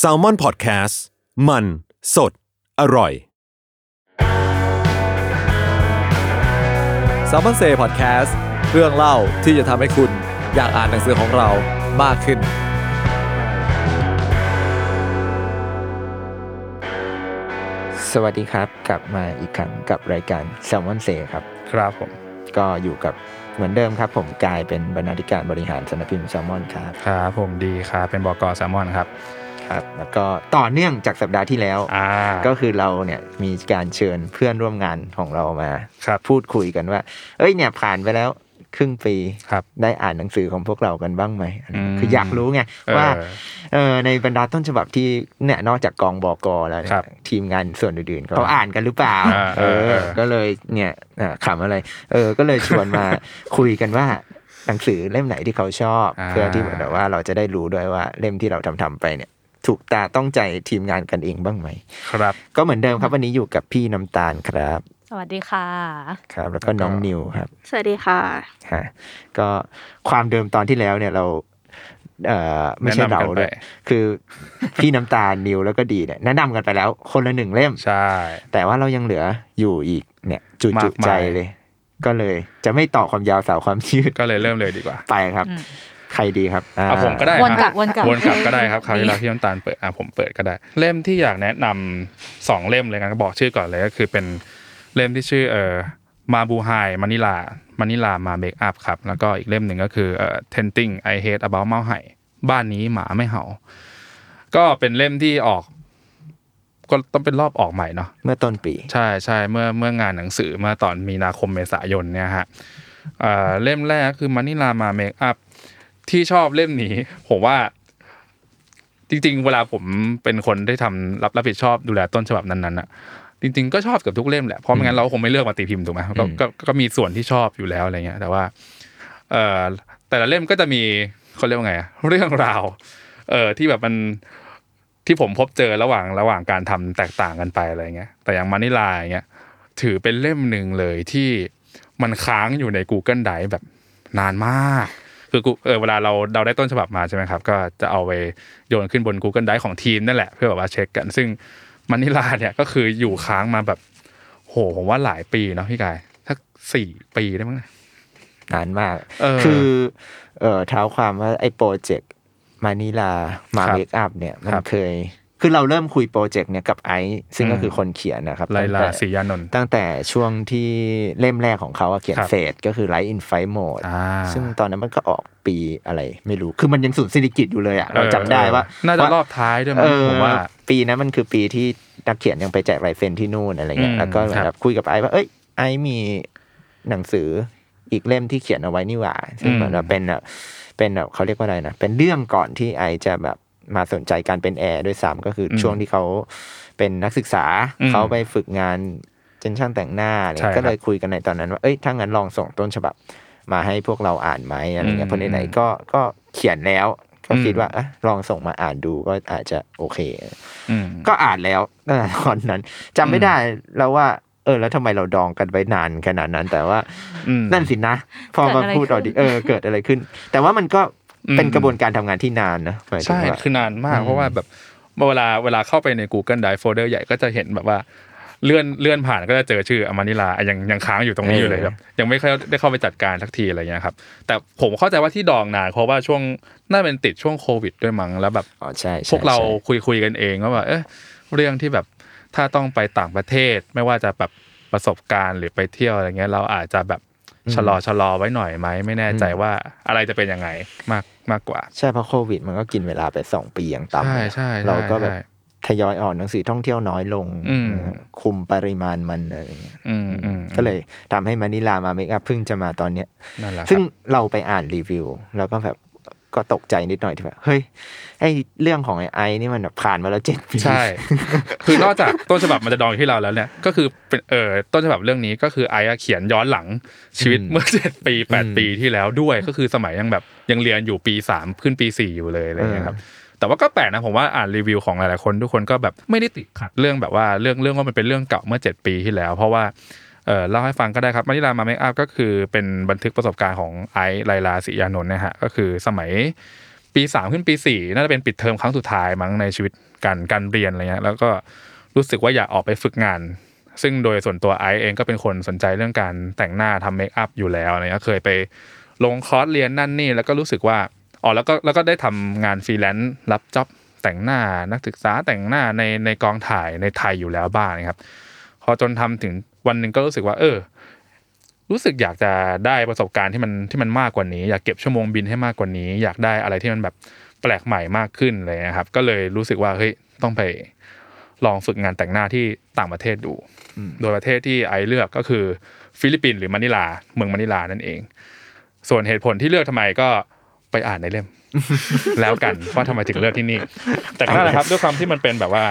S a l ม o n PODCAST มัน สด อร่อย s ซ l m o n Say Podcast เรื่องเล่าที่จะทำให้คุณอยากอ่านหนังสือของเรามากขึ้น สวัสดีครับ กลับมาอีกครั้งกับรายการ s ซ l m o n Say ครับ ครับผม ก็อยู่กับ เหมือนเดิมครับ ผมกลายเป็นบรรณาธิการบริหารสำนักพิมพ์ s ซ l m o n ครับครับผมดีครับเป็นบอกอแซลมอนครับครับแล้วก็ต่อเนื่องจากสัปดาห์ที่แล้วอ่าก็คือเราเนี่ยมีการเชิญเพื่อนร่วมงานของเรามาครับพูดคุยกันว่า เอ้ยเนี่ยผ่านไปแล้ว ครึ่งปีครับได้อ่านหนังสือของพวกเรากันบ้างไหมอืมคืออยากรู้ไงเออว่าเออในบรรดาต้นฉบับที่เนี่ยนอกจากกองบอกอแล้วเนี่ครัยบทีมงานส่วนอื่นๆเขาอ่านกันหรือเปล่าอ่าเอเอออเออ ก็เลยเนี่ยอะขำอะไร เออ ก็เลยชวนมาคุยกันว่าหนังสือเล่มไหนที่เขาชอบอ่าเพื่อที่เหมือนแบบว่าเราจะได้รู้ด้วยว่าเล่มที่เราทำทำๆไปเนี่ยถูกตาต้องใจทีมงานกันเองบ้างไหม ครับ ก็เหมือนเดิมครับวันนี้อยู่กับพี่น้ำตาลครับ สวัสดีค่ะ ครับ แล้วก็น้องนิวครับ สวัสดีค่ะฮะก็ความเดิมตอนที่แล้วเนี่ยเราเอ่อไม่ใช่แนะนำกันเราด้วยไปคือพี่น้ำตาลนิวแล้วก็ดีเนี่ยแนะนำกันไปแล้ว คนละหนึ่งเล่มใช่ แต่ว่าเรายังเหลืออยู่อีกเนี่ย จุมาจุกมายใจเลย ก็เลยจะไม่ต่อความยาวสาวความยืดก็เลยเริ่มเลยดีกว่า ไปครับอืมใครดีครับอ่าเอาผมก็ได้วนกลับครับวนกลับวนกลับก็ได้ครับคราวที่นี่แล้วพี่น้ำตาลเปิดอะผมเปิดก็ได้ เล่มที่อยากแนะนำสองเล่มเลยกันก็บอกชื่อก่อนเลยก็คือเป็น เล่มที่ชื่อเอ่อมาบูไฮมานิลามานิลามาเมคอัพครับ แล้วก็อีกเล่มหนึ่งก็คือเอ่อ tenting I hate about เมาไห่บ้านนี้หมาไม่เห่า ก็เป็นเล่มที่ออก ก็ต้องเป็นรอบออกใหม่เนาะเมื่อต้นปี ใช่ใช่เมื่อเมื่องานหนังสือเมื่อตอนมีนาคมเมษายนเนี่ยฮะเอ่อเล่มแรกคือมานิลามาเมคอัพที่ชอบเล่มนี้ ผมว่า จริง ๆ เวลาผมเป็นคนที่ทำรับรับผิดชอบดูแลต้นฉบับนั้นๆอะ จริง ๆ ก็ชอบเกับทุกเล่มแหละเพราะไม่งั้นเราคงไม่เลือกมาตีพิมพ์ถูกไหมก็ก็ก็มีส่วนที่ชอบอยู่แล้วอะไรเงี้ย แต่ว่า เอ่อแต่ละเล่มก็จะมีเขาเรียกว่าไงอะเรื่องราว เอ่อที่แบบมันที่ผมพบเจอระหว่างระหว่างการทำแตกต่างกันไปอะไรเงี้ย แต่อย่างมานิลาอย่างเงี้ยถือเป็นเล่มหนึ่งเลยที่มันค้างอยู่ใน Google Drive แบบนานมาก คือกูเออเวลาเราเราได้ต้นฉบับมาใช่ไหมครับ ก็จะเอาไปโยนขึ้นบน Google Drive ของทีมนั่นแหละ เพื่อแบบว่าเช็คกัน ซึ่ง มานิลาเนี่ยก็คืออยู่ค้างมาแบบ โหผมว่าหลายปีเนาะพี่กายสักสี่ปีได้มั้งเนี่ยนานมากเออคือ เอ่อเท้าความว่าไอ้โปรเจกต์มานิลามาครับเมคอัพเนี่ย มันครับเคย คือเราเริ่มคุยโปรเจกต์เนี่ยกับไอซ์ซึ่งก็คือคนเขียนนะครับไลตั้งลาแต่ศรียานนท์ตั้งแต่ช่วงที่เล่มแรกของเขาอะเขียนครับเฟสก็คือ Life in Flight Mode อ่าซึ่งตอนนั้นมันก็ออกปีอะไรไม่รู้ คือมันยังสูนย์สิริกิตอยู่เลยอะเราจำได้ว่า น่าจะว่รอบท้ายด้วยมั้เองอผมว่า ปีนั้นมันคือปีที่นักเขียนยังไปแจกลายเซ็นที่นู่นอะไรเงี้อืยมแล้วก็เหมือนครับแบบคุยกับไอซ์ว่าเอ้ยไอซ์มีหนังสืออีกเล่มที่เขียนเอาไว้นี่หว่าซึ่งอืมเหมือนแบบเป็นแบบเป็นแบบเขาเรียกว่าอะไรนะเป็นเรื่องก่อนที่ไอซ์จะแบบ มาสนใจการเป็นแอร์ด้วยซ้ำก็คืออมช่วงที่เขาเป็นนักศึกษาอืมเขาไปฝึกงานเป็นช่างแต่งหน้าอะไรใช่เงี้ยก็เลยครับคุยกันในตอนนั้นว่าเอ้ยถ้างั้นลองส่งต้นฉบับ มาให้พวกเราอ่านไหมอะไรเงี้ยเพราะไหนๆก็ก็เขียนแล้วก็คิดว่าอะลองส่งมาอ่านดูก็อาจจะโอเคอืมก็อ่านแล้วตั้งแต่ตอนนั้นจำไม่ได้แล้วว่า เออ แล้วทำไมเราดองกันไว้นานขนาดนั้น แต่ว่าอืมนั่นสินะ พอมาพูดเอาดิเออ เกิดอะไรขึ้น แต่ว่ามันก็ เป็นอืมกระบวนการทำงานที่นานนะหมายถึงใช่ว่าคือนานมากอืมเพราะว่าแบบเวลาเวลาเข้าไปใน Google Drive folder ใหญ่ก็จะเห็นแบบว่าเลื่อนเลื่อนผ่านก็จะเจอชื่ออมานิลาอะยังยังค้างอยู่ตรงนี้อยู่เลยครับยังไม่ค่อยได้เข้าไปจัดการสักทีอะไรเงี้ยครับแต่ผมเข้าใจว่าที่ดองนานเพราะว่าช่วงน่าเป็นติดช่วงโควิดด้วยมั้งแล้วแบบอ๋อใช่ใช่พวกเราใช่คุยคุยกันเองว่าแบบเออเรื่องที่แบบถ้าต้องไปต่างประเทศไม่ว่าจะแบบประสบการณ์หรือไปเที่ยวอะไรเงี้ยเราอาจจะแบบชะลอชะลอไว้หน่อยไหมไม่แน่ใจว่าอะไรจะเป็นยังไงมาก มากกว่า ใช่เพราะโควิด มันก็กินเวลาไปสองปีอย่างต่ำใช่เลยนะใช่ใช่เราก็แบบใช่ทยอยอ่อนหนังสือท่องเที่ยวน้อยลงอืมคุมปริมาณมันอะไรอย่างเงี้ยอืมอืมก็เลยทำให้มานิลามาเมคอัพเพิ่งจะมาตอนเนี้ยนั่นแหละครับซึ่งเราไปอ่านรีวิว แล้วก็แบบก็ตกใจนิดหน่อยที่แบบเฮ้ยไอเรื่องของไอไอนี่มันแบบผ่านมาแล้วเจ็ดปีใช่ คือนอกจากต้นฉบับมันจะดองอยู่ที่เราแล้วเนี่ยก็คือเป็นเออต้นฉบับเรื่องนี้ก็คือไอ้อะเขียนย้อนหลังชีวิตเมื่อเจ็ดปีแปดปีที่แล้วด้วยก็คือสมัยยังแบบ ยังเรียนอยู่ปีสามขึ้นปีสี่อยู่เลยอะไรอย่างเงี้ยครับแต่ว่าก็แปลกนะผมว่าอ่านรีวิวของหลายๆคนทุกคนก็แบบไม่ได้ติดขัดเรื่องแบบว่าเรื่องเรื่องว่ามันเป็นเรื่องเก่าเมื่อเจ็ดปีที่แล้ว เพราะว่าเออเล่าให้ฟังก็ได้ครับมานิลามาเมคอัพก็คือเป็นบันทึกประสบการณ์ของไอซ์ไลลาศรียานนท์นะฮะก็คือสมัยปีสามขึ้นปีสี่น่าจะเป็นปิดเทอมครั้งสุดท้ายมั้งในชีวิตการการเรียนอะไรเงี้ยแล้วก็รู้สึกว่าอยากออกไปฝึกงาน ซึ่งโดยส่วนตัวไอซ์เองก็เป็นคนสนใจเรื่องการแต่งหน้าทำ makeup อยู่แล้วอะไรเงี้ยเคยไป ลงคอร์สเรียนนั่นนี่แล้วก็รู้สึกว่าอ๋อแล้วก็แล้วก็ได้ทำงานฟรีแลนซ์รับ job แต่งหน้านักศึกษาแต่งหน้าในในกองถ่ายในไทยอยู่แล้วบ้างนะครับ พอจนทำถึงวันหนึ่งก็รู้สึกว่า เออ รู้สึกอยากจะได้ประสบการณ์ที่มันที่มันมากกว่านี้ อยากเก็บชั่วโมงบินให้มากกว่านี้ อยากได้อะไรที่มันแบบแปลกใหม่มากขึ้นเลยนะครับ ก็เลยรู้สึกว่าเฮ้ยต้องไปลองฝึกงานแต่งหน้าที่ต่างประเทศดู โดยประเทศที่ไอเลือกก็คือฟิลิปปินส์หรือมะนิลา เมืองมะนิลานั่นเอง ส่วนเหตุผลที่เลือกทำไมก็ไปอ่านในเล่ม แล้วกันว่าทำไมถึงเลือกที่นี่ แต่ก็นั่นแหละครับด้วยความที่มันเป็นแบบว่า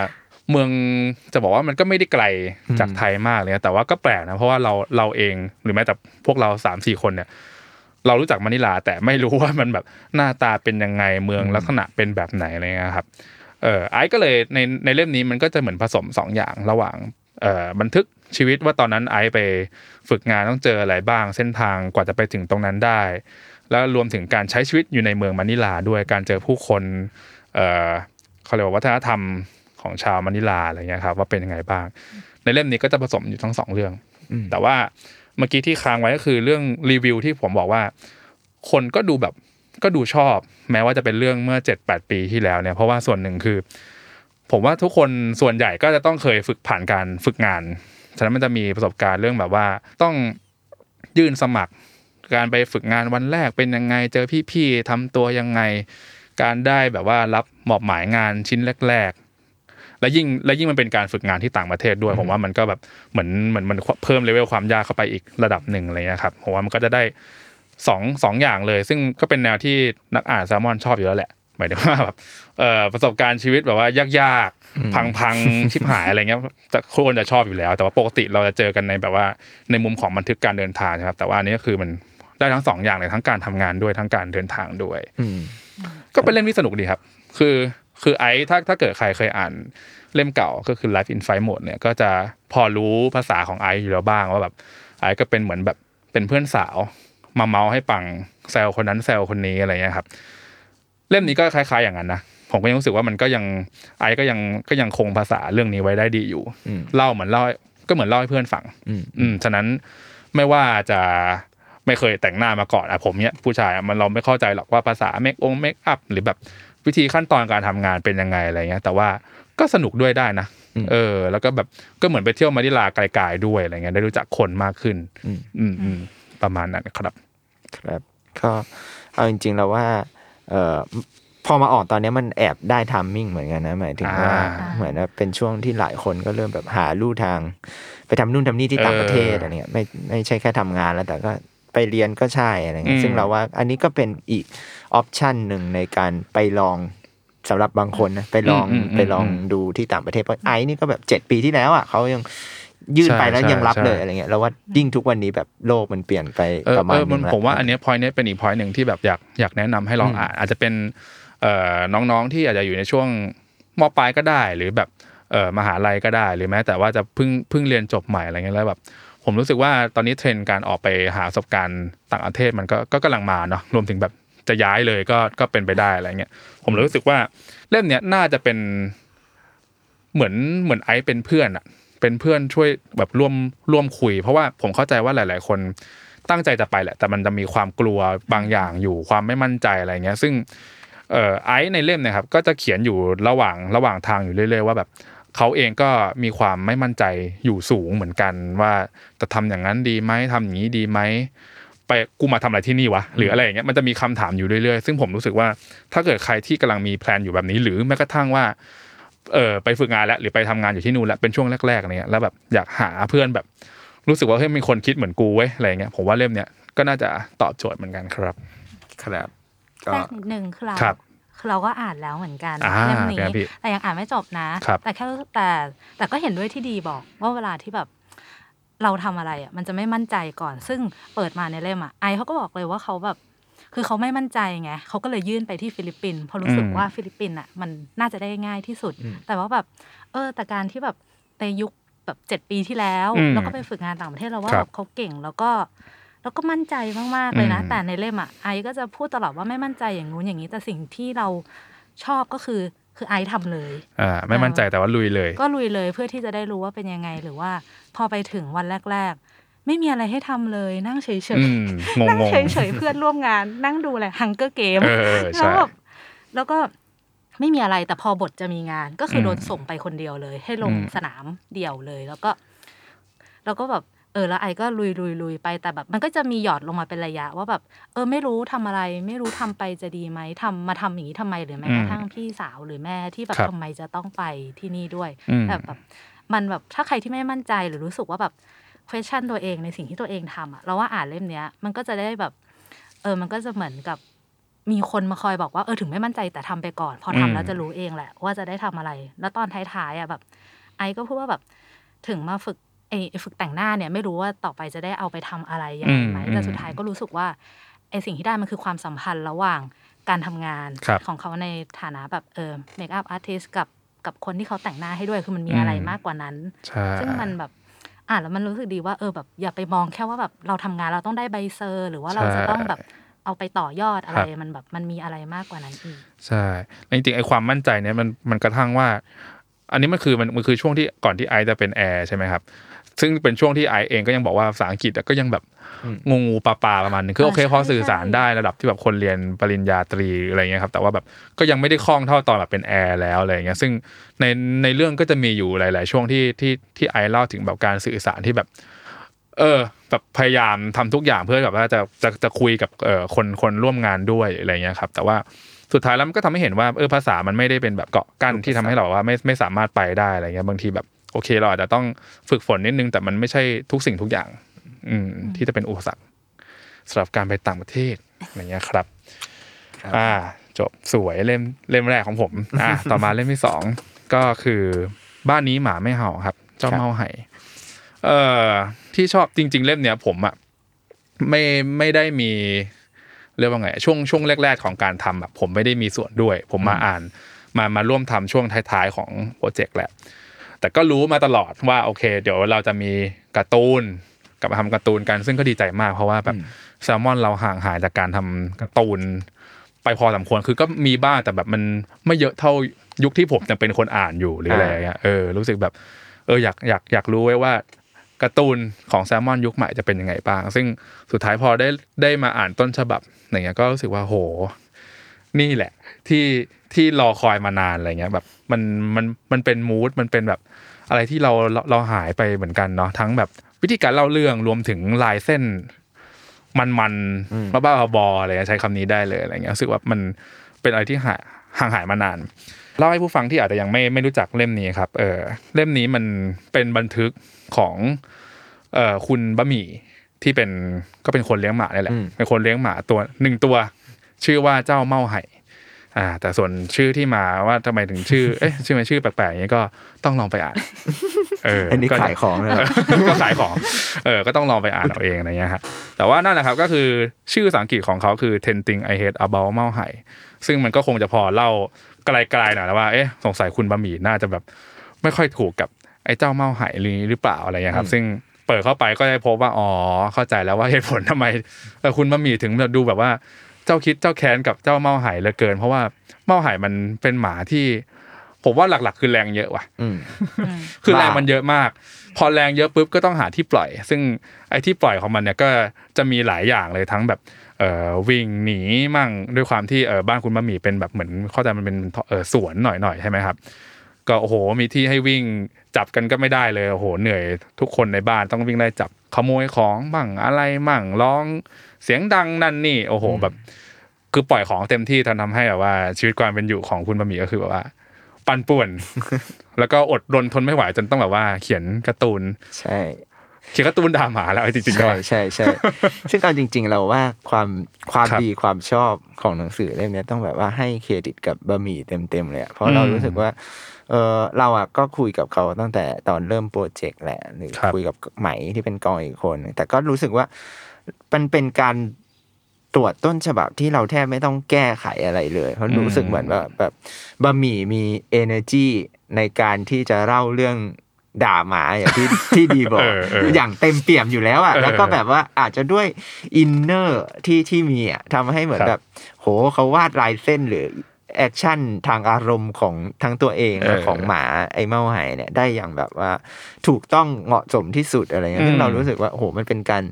เมืองจะบอกว่ามันก็ไม่ได้ไกลจากไทยมากเลยนะแต่ว่าก็แปลกนะเพราะว่าเราเราเองหรือแม้แต่พวกเราสามสี่คนเนี่ย เรารู้จักมะนิลา แต่ไม่รู้ว่ามันแบบหน้าตาเป็นยังไงเมืองลักษณะเป็นแบบไหนอะไรเงี้ยครับเออไอ้ก็เลยในในเล่มนี้มันก็จะเหมือนผสมสองอย่างระหว่างเอ่อบันทึก ชีวิตว่าตอนนั้นไอ้ไปฝึกงานต้องเจออะไรบ้าง เส้นทางกว่าจะไปถึงตรงนั้นได้ แล้วรวมถึงการใช้ชีวิตอยู่ในเมืองมะนิลาด้วยการเจอผู้คนเอ่อเขาเรียกว่าวัฒนธรรมของชาวมะนิลาอะไรเงี้ยครับว่าเป็นยังไงบ้าง ในเล่มนี้ก็จะผสมอยู่ทั้งสองเรื่อง แต่ว่าเมื่อกี้ที่ค้างไว้ก็คือเรื่องรีวิวที่ผมบอกว่า คนก็ดูแบบก็ดูชอบ แม้ว่าจะเป็นเรื่องเมื่อเจ็ดแปดปีที่แล้วเนี่ยเพราะว่าส่วนหนึ่งคือ ผมว่าทุกคนส่วนใหญ่ก็จะต้องเคยฝึกผ่านการฝึกงาน ฉะนั้นมันจะมีประสบการณ์เรื่องแบบว่า ต้องยื่นสมัคร การไปฝึกงานวันแรกเป็นยังไง เจอพี่ๆทำตัวยังไง การได้แบบว่ารับมอบหมายงานชิ้นแรกๆ และยิ่งและยิ่งมันเป็นการฝึกงานที่ต่างประเทศด้วยผมว่ามันก็แบบเหมือนเหมือนมันเพิ่มเลเวลความยากเข้าไปอีกระดับหนึ่งอะไรเงี้ยครับผมว่ามันก็จะได้สองสองอย่างเลย ซึ่งก็เป็นแนวที่นักอ่านแซลมอนชอบอยู่แล้วแหละหมายถึงว่าแบบประสบการณ์ชีวิตแบบว่ายาก พังๆชิบหายอะไรเงี้ยแต่คนจะชอบอยู่แล้ว แต่ว่าปกติเราจะเจอกันในแบบว่าในมุมของบันทึกการเดินทางนะครับ แต่ว่าอันนี้ก็คือมันได้ทั้งสองอย่างเลยทั้งการทำงานด้วยทั้งการเดินทางด้วยอืมก็เป็นเล่มที่สนุกดีครับ คือคือไอซ์ถ้าถ้าเกิดใครเคยอ่านเล่มเก่าก็คือ Life in Fight Mode เนี่ยก็จะพอรู้ภาษาของไอซ์อยู่แล้วบ้างว่าแบบไอซ์ก็เป็นเหมือนแบบเป็นเพื่อนสาว มาเมาให้ปังแซวคนนั้นแซวคนนี้อะไรเงี้ยครับ เล่มนี้ก็คล้ายๆอย่างนั้นนะ ผมก็ยังรู้สึกว่ามันก็ยังไอซ์ก็ยังก็ยังคงภาษาเรื่องนี้ไว้ได้ดีอยู่อืมเล่าเหมือนเล่าก็เหมือนเล่าให้เพื่อนฟังอืมอืมฉะนั้นไม่ว่าจะไม่เคยแต่งหน้ามาก่อนอะผมเนี้ยผู้ชายอะมันเราไม่เข้าใจหรอกว่าภาษาเมคองเมคอัพหรือแบบวิธีขั้นตอนการทำงานเป็นยังไงอะไรเงี้ย แต่ว่าก็สนุกด้วยได้นะเออ แล้วก็แบบก็เหมือนไปเที่ยวมานิลาไกลๆด้วยอะไรเงี้ยได้รู้จักคนมากขึ้น อืมอืมอืมประมาณนั้นครับ ครับ ก็เอาจริงๆแล้วว่า เอ่อ พอมาออกตอนนี้มันแอบได้ทัมมิ่งเหมือนกันนะหมายถึงว่าอ่าเหมือนว่าเป็นช่วงที่หลายคนก็เริ่มแบบหาลู่ทาง ไปทำนู่นทำนี่ที่ต่างประเทศเออออะไรเงี้ยไม่ไม่ใช่แค่ทำงานแล้วแต่ก็ไปเรียนก็ใช่อะไรเงี้อืยมซึ่งเราว่าอันนี้ก็เป็นอีกออปชันหนึ่งในการไปลองสำหรับบางคนนะไปลองอืมอืมไปลองอืมดูที่ต่างประเทศเพราะไอ้นี่ก็แบบเจ็ดปีที่แล้วอะเขายังยื่นไปใช่แล้วยังรับใช่เลยอะไรเงี้ยเราว่ายิ่งทุกวันนี้แบบโลกมันเปลี่ยนไปเออประมาเอณอมันนึงละผมว่าอันเนี้พอยเนี้ยเป็นอีกพอยหนึ่งที่แบบอยากอยากแนะนำให้ลองอ่านอาจจะเป็นเอ่อ น้องๆที่อาจจะอยู่ในช่วงมปลายก็ได้ หรือแบบเอ่อมหาลัยก็ได้ หรือแม้แต่ว่าจะเพิ่งเพิ่งเรียนจบใหม่อะไรเงี้ยแล้วแบบผมรู้สึกว่าตอนนี้เทรนด์การออกไปหาประสบการณ์ต่างประเทศมันก็ก็กำลังมาเนาะรวมถึงแบบจะย้ายเลยก็ก็เป็นไปได้อะไรเงี้ยผมเลยรู้สึกว่าเล่มเนี้ยน่าจะเป็นเหมือนเหมือนไอซ์เป็นเพื่อนอะเป็นเพื่อนช่วยแบบร่วมร่วมคุย เพราะว่าผมเข้าใจว่าหลาย ๆ คนตั้งใจจะไปแหละ แต่มันจะมีความกลัวบางอย่างอยู่ความไม่มั่นใจอะไรเงี้ย ซึ่ง ไอซ์ในเล่มเนะครับก็จะเขียนอยู่ระหว่างระหว่างทางอยู่เรื่อยๆว่าแบบเขาเองก็มีความไม่มั่นใจอยู่สูงเหมือนกัน ว่าจะทำอย่างนั้นดีไหมทำอย่างนี้ดีไหมไปกูมาทำอะไรที่นี่วะหรืออะไรอย่างเงี้ยมันจะมีคำถามอยู่เรื่อยๆ ซึ่งผมรู้สึกว่าถ้าเกิดใครที่กำลังมีแพลนอยู่แบบนี้ หรือแม้กระทั่งว่าเออไปฝึกงานแล้วหรือไปทำงานอยู่ที่นู่นแล้วเป็นช่วงแรกๆอะไรเงี้ยแล้วแบบอยากหาเพื่อนแบบรู้สึกว่าเฮ้ยมีคนคิดเหมือนกูเว้ยอะไรเงี้ยผมว่าเล่มเนี้ยก็น่าจะตอบโจทย์เหมือนกันครับ ครับ แทรกนิดนึงคือเราครับคือเราก็อ่านแล้วเหมือนกันอ่าเล่มนี้ครับพี่แต่ยังอ่านไม่จบนะ ครับแต่แค่แต่แต่ก็เห็นด้วยที่ดีบอกว่าเวลาที่แบบเราทำอะไรอะมันจะไม่มั่นใจก่อน ซึ่งเปิดมาในเล่มอะไอซ์เขาก็บอกเลยว่าเขาแบบ คือเขาไม่มั่นใจไงเขาก็เลยยื่นไปที่ฟิลิปปินส์เพราะรู้สึกอืมว่าฟิลิปปินส์อะมันน่าจะได้ง่ายที่สุดแต่ว่าแบบ เออแต่การที่แบบในยุคแบบเจ็ดปีที่แล้ว อืมแล้วก็ไปฝึกงานต่างประเทศเราว่าครัแบบเขาเก่งแล้วก็ แล้วก็มั่นใจมากๆเลยนะ อืม แต่ในเล่มอะไอซ์ก็จะพูดตลอดว่าไม่มั่นใจอย่างงู้นอย่างนี้แต่สิ่งที่เราชอบก็คือคือไอซ์ทำเลย อ่าไม่มั่นใจแต่ว่าลุยเลย ก็ลุยเลยเพื่อที่จะได้รู้ว่าเป็นยังไงหรือว่าพอไปถึงวันแรก ๆ ไม่มีอะไรให้ทำเลยนั่งเฉยอืมงๆนั่งงเฉยๆเพื่อนร่วมงานนั่งดูอะไรฮังเกอร์เกมๆเออแล้ใช่ วแบบแล้วก็ไม่มีอะไรแต่พอบทจะมีงาน ก็คืออมโดนส่งไปคนเดียวเลย ให้ลงอืม สนามเดี่ยวเลย แล้วก็ แล้วก็แบบ เออแล้วไอก็ลุยลุยลุยไปแต่แบบ มันก็จะมีหยอดลงมาเป็นระยะ ว่าแบบ เออไม่รู้ทำอะไร ไม่รู้ทำไปจะดีไหมทำมาทำอย่างนี้ทำไมหรือแม้กระทั่งพี่สาวหรือแม่ที่แบบครับทำไมจะต้องไปที่นี่ด้วยอืมแบบแบบ มันแบบถ้าใครที่ไม่มั่นใจหรือรู้สึกว่าแบบ question ตัวเองในสิ่งที่ตัวเองทำอะเราว่าอ่านเล่มเนี้ย มันก็จะได้แบบ เออมันก็จะเหมือนกับมีคนมาคอยบอกว่าเออถึงไม่มั่นใจแต่ทำไปก่อน พอทำอืมแล้วจะรู้เองแหละ ว่าจะได้ทำอะไร แล้วตอนท้ายๆอะแบบ ไอก็พูดว่าแบบถึงมาฝึกไอไอ้ ฝึกแต่งหน้าเนี่ยไม่รู้ว่าต่อไปจะได้เอาไปทำอะไรยังไงไหมอืมแต่สุดท้ายก็รู้สึกว่าไอสิ่งที่ได้มันคือความสัมพันธ์ระหว่างการทำงานครับของเขาในฐานะแบบเออ makeup artist กับกับคนที่เขาแต่งหน้าให้ด้วยคือมันมีอะไรอืมมากกว่านั้นใช่ซึ่งมันแบบอ่านแล้วมันรู้สึกดีว่าเออแบบอย่าไปมองแค่ว่าแบบเราทำงานเราต้องได้ใบ cert หรือว่าเราจะต้องแบบเอาไปต่อยอดอะไรมันแบบมันมีอะไรมากกว่านั้นอีกใช่แล้วจริงๆไอ้ความมั่นใจเนี่ยมันมันกระทั่งว่า อันนี้มันคือมันมันคือช่วงที่ก่อนที่ไอซ์จะเป็นแอร์ใช่ไหมครับ ซึ่งเป็นช่วงที่ไอซ์เองก็ยังบอกว่าภาษาอังกฤษก็ยังแบบงงงูปลาปลาประมาณนึงคือโอเคใช่พอสื่อสารใช่ได้ระดับที่แบบคนเรียนปริญญาตรีอะไรเงี้ยครับแต่ว่าแบบก็ยังไม่ได้คล่องเท่าตอนแบบเป็นแอร์แล้วอะไรเงี้ยซึ่งในในเรื่องก็จะมีอยู่หลาย ๆ ช่วงที่ที่ที่ไอซ์เล่าถึงแบบการสื่อสารที่แบบ เออแบบพยายามทำทุกอย่างเพื่อแบบว่าจะจะจะคุยกับเอ่อคนคนร่วมงานด้วยอะไรเงี้ยครับ แต่ว่าสุดท้ายแล้วมันก็ทำให้เห็นว่าเออภาษามันไม่ได้เป็นแบบเกาะกั้นที่ทำให้เราว่าไม่ไม่สามารถไปได้อะไรเงี้ยบางทีแบบ โอเคเราอาจจะต้องฝึกฝนนิดนึง แต่มันไม่ใช่ทุกสิ่งทุกอย่าง อืมที่จะเป็นอุปสรรคสำหรับการไปต่างประเทศอะไรเงี้ยครับ อ่า จบสวยเล่มเล่มแรกของผม อ่า ต่อมาเล่มที่สองก็คือบ้านนี้หมาไม่เห่าครับ เจ้าครับเมาไห่เอ่อที่ชอบจริง ๆ เล่มเนี้ยผมอะไม่ไม่ได้มีเรียกว่าไงช่วงช่วงแรก ๆ ของการทำอะผมไม่ได้มีส่วนด้วย ผมมาอ่านมามาร่วมทำช่วงท้ายๆของโปรเจกต์แหละ แต่ก็รู้มาตลอดว่าโอเค เดี๋ยวเราจะมีการ์ตูนกลับมาทำการ์ตูนกัน ซึ่งก็ดีใจมากเพราะว่าแบบแซลมอนเราห่างหายจากการทำการ์ตูนไปพอสมควรคือก็มีบ้างแต่แบบมันไม่เยอะเท่ายุคที่ผมจะเป็นคนอ่านอยู่หรืออะไรอย่างเงี้ยเออรู้สึกแบบเอออยากอยากอยากรู้ไว้ว่าการ์ตูนของแซลมอนยุคใหม่จะเป็นยังไงบ้าง ซึ่งสุดท้ายพอได้ได้มาอ่านต้นฉบับอย่างเงี้ยก็รู้สึกว่าโห นี่แหละ ที่ ที่รอคอยมานานอะไรเงี้ยแบบมันมันมันเป็นมูดมันเป็นแบบอะไรที่เราเราเราหายไปเหมือนกันเนาะทั้งแบบวิธีการเล่าเรื่องรวมถึงลายเส้น มันมันบ้าบ้าๆบอๆอะไรเงี้ยใช้คำนี้ได้เลยอะไรเงี้ยรู้สึกว่ามันเป็นอะไรที่หายห่างหายมานานเล่าให้ผู้ฟังที่อาจจะยังไม่ไม่รู้จักเล่มนี้ครับ เออเล่มนี้มันเป็นบันทึกของเอ่อคุณบะหมี่ที่เป็นก็เป็นคนเลี้ยงหมานี่แหละอืมเป็นคนเลี้ยงหมาตัวหนึ่งตัว ชื่อว่าเจ้าเมาไห่ อ่าแต่ส่วนชื่อที่มาว่าทำไมถึงชื่อ เอ๊ะชื่อมันชื่อแปลกๆอย่างนี้ก็ต้องลองไปอ่านเอออันนี้ก็ขายของเลยก็ขายของเออก็ต้องลองไปอ่านเอาเองอะไรเงี้ยฮะแต่ว่านั่นแหละครับก็คือชื่อภาษาอังกฤษของเขาคือ ten thing I hate about เมาไห่ซึ่งมันก็คงจะพอเล่าไกลๆหน่อยแล้วว่าเอ๊ะสงสัยคุณบะหมี่น่าจะแบบไม่ค่อยถูกกับไอ้เจ้าเมาไห่หรือเปล่าอะไรเงี้ยครับ ซึ่งเปิดเข้าไปก็ได้พบว่าอ๋อเข้าใจแล้วว่าเหตุผลทำไมเออคุณบะหมี่ถึงแบบดูแบบว่า เจ้าคิดเจ้าแค้นกับเจ้าเมาไห่เหลือเกิน เพราะว่าเมาไห่มันเป็นหมาที่ ผมว่าหลักๆ คือแรงเยอะว่ะอืมคือแรงบ้ามัมันเยอะมาก พอแรงเยอะปุ๊บก็ต้องหาที่ปล่อย ซึ่งไอ้ที่ปล่อยของมันเนี่ยก็จะมีหลายอย่างเลยทั้งแบบเอ่อวิ่งหนีมั่งด้วยความที่เออบ้านคุณบะหมี่เป็นแบบเหมือนเข้าใจมันเป็นเออสวนหน่อยๆใช่ไหมครับก็โอ้โหมีที่ให้วิ่งจับกันก็ไม่ได้เลยโอ้โหเหนื่อยทุกคนในบ้านต้องวิ่งไล่จับ ขโมยของมั่งอะไรมั่งร้องเสียงดังนั่นนี่ โอ้โหแบบ คือปล่อยของเต็มที่ทำทำให้แบบว่า ชีวิตความเป็นอยู่ของคุณบะหมี่ก็คือแบบว่า ปั่นป่วน แล้วก็อดรนทนไม่ไหวจนต้องแบบว่า เขียนการ์ตูนใช่เขียนการ์ตูนด่าหมาแล้วเอาจริงๆก็ใช่ใช่ใช่ซึ่งเอาจริง ๆ เราว่าความความครับดีความชอบของหนังสือเล่มเนี้ยต้องแบบว่าให้เครดิตกับบะหมี่เต็มๆเลยอะเพราะเราอืมรู้สึกว่า เออเราอะก็คุยกับเขาตั้งแต่ตอนเริ่มโปรเจกต์แหละหรือครับคุยกับไหมที่เป็นกองอีกคนหนึ่งแต่ก็รู้สึกว่ามันเป็นการตรวจต้นฉบับที่เราแทบไม่ต้องแก้ไขอะไรเลยเพราะรู้สึกเหมือนว่าแบบบะหมี่มี energy ในการที่จะเล่าเรื่องด่าหมาอย่างที่ที่ดีบอกเออเอออย่างเต็มเปี่ยมอยู่แล้วอะเออแล้วก็แบบว่าอาจจะด้วย inner ที่ที่มีอะทำให้เหมือนครับแบบ โหเขาวาดลายเส้นหรือ action ทางอารมณ์ของทั้งตัวเองและเออของหมาไอ้บะหมี่เนี่ยได้อย่างแบบว่าถูกต้องเหมาะสมที่สุดอะไรเงี้ยซึ่อืงมเรารู้สึกว่าโหมันเป็นการ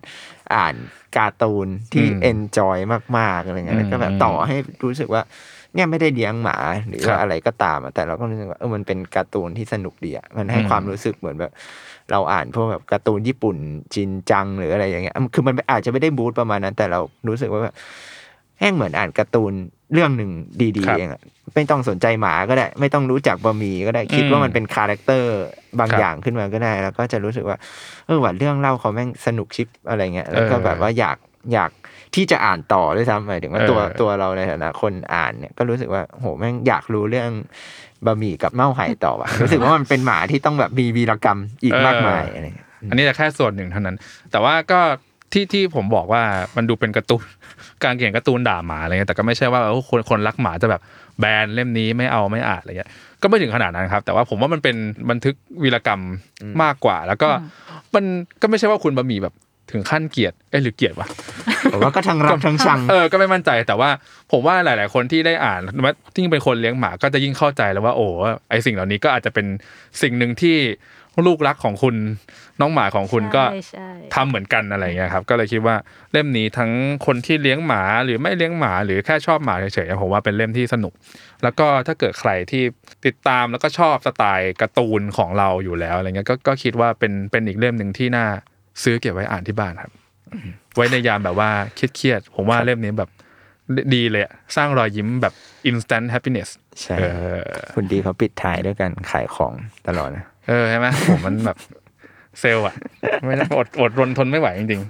อ่านการ์ตูนที่อืม enjoy มากๆอะไรเงี้ยแล้วก็แบบอืมต่อให้รู้สึกว่าเนี่ยไม่ได้เลี้ยงหมาหรือว่าครัว่าบอะไรก็ตามอะแต่เราก็รู้สึกว่าเออมันเป็นการ์ตูนที่สนุกดีอะมันให้อืมความรู้สึกเหมือนแบบ เราอ่านพวกแบบการ์ตูนญี่ปุ่นชินจังหรืออะไรอย่างเงี้ยคือมันอาจจะไม่ได้บู๊ตประมาณนั้น แต่เรารู้สึกว่าแบบแม่งเหมือนอ่านการ์ตูน เรื่องหนึ่งดีครับๆเองอะไม่ต้องสนใจหมาก็ได้ ไม่ต้องรู้จักบะหมี่ก็ได้คิดว่ามันเป็น character บางครับอย่างขึ้นมาก็ได้ แล้วก็จะรู้สึกว่าเออว่าเรื่องเล่าเขาแม่งสนุกชิบอะไรเงี้ยแล้วก็เออแบบว่าอยากอยากที่จะอ่านต่อด้วยซ้ำหมายถึงว่าตัวเออตัวเราในฐานะคนอ่านเนี่ยก็รู้สึกว่าโหแม่งอยากรู้เรื่องบะหมี่กับเมาไห่ต่อว่ะรู้สึกว่ามันเป็นหมาที่ต้องแบบมีวีรกรรมอีกมากมายอะไรเงี้ยอันนี้จะแค่ส่วนหนึ่งเท่านั้น แต่ว่าก็ ที่ที่ผมบอกว่ามันดูเป็นการ์ตูนการเขียนการ์ตูนด่าหมาอะไรเงี้ยแต่ก็ไม่ใช่ว่าเออคนคนรักหมาจะแบบแบนเล่มนี้ไม่เอาไม่อ่านอะไรเงี้ยก็ไม่ถึงขนาดนั้นครับ แต่ว่าผมว่ามันเป็นบันทึกวีรกรรมมากกว่า แล้วก็มันก็ไม่ใช่ว่าคุณบะหมี่แบบถึงขั้นเกลียดเอ้ยหรือเกลียดวะผมว่าก็ทั้งรักทั้งชังเออก็ไม่มั่นใจแต่ว่าผมว่าหลาย ๆ คนที่ได้อ่านว่าที่งเป็นคนเลี้ยงหมาก็จะยิ่งเข้าใจแล้วว่า โอ้ไอสิ่งเหล่านี้ก็อาจจะเป็นสิ่งหนึ่งที่ ลูกรักของคุณน้องหมาของคุณก็ใช่ใช่ทำเหมือนกันอะไรเงี้ยครับ ก็เลยคิดว่าเล่มนี้ทั้งคนที่เลี้ยงหมาหรือไม่เลี้ยงหมาหรือแค่ชอบหมาเฉยๆผมว่าเป็นเล่มที่สนุก แล้วก็ถ้าเกิดใครที่ติดตามแล้วก็ชอบสไตล์การ์ตูนของเราอยู่แล้วอะไรเงี้ยก็ก็คิดว่าเป็นเป็นอีกเล่มหนึ่งที่น่าซื้อเก็บไว้อ่านที่บ้านครับ ไว้ในยามแบบว่าเครียดๆผมว่าเล่มนี้แบบดีเลยอะสร้างรอยยิ้มแบบ instant happiness ใช่เออคุณดีเขาปิดท้ายด้วยกันขายของตลอดนะ เออใช่ไหมผมมันแบบเซลล์อะไม่ได้อดอดรนทนไม่ไหวจริง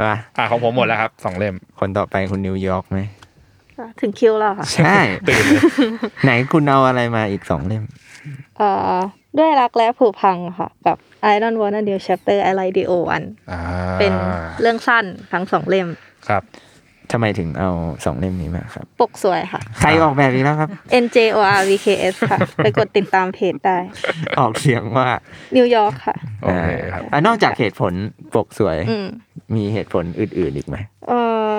ว่าๆอะของผมหมดแล้วครับสองเล่ม คนต่อไปคุณนิวยอร์กไหมถึงคิวแล้วค่ะ ใช่ไหนคุณเอาอะไรมาอีกสองเล่มเอ่อด้วยรักและผูกพังค่ะ กับ I don't wanna new chapter I like the old one อ่าเป็นเรื่องสั้นทั้งสองเล่มครับ ทำไมถึงเอาสองเล่มนี้มาครับ ปกสวยค่ะ ใครออกแบบอีกแล้วครับ N J O R V K S ค่ะ ไปกดติดตามเพจได้ ออกเสียงว่า นิวยอร์กค่ะโอเคครับอ่านอกจากเหตุผลปกสวย อืมมีเหตุผลอื่นๆอีกไหมเออ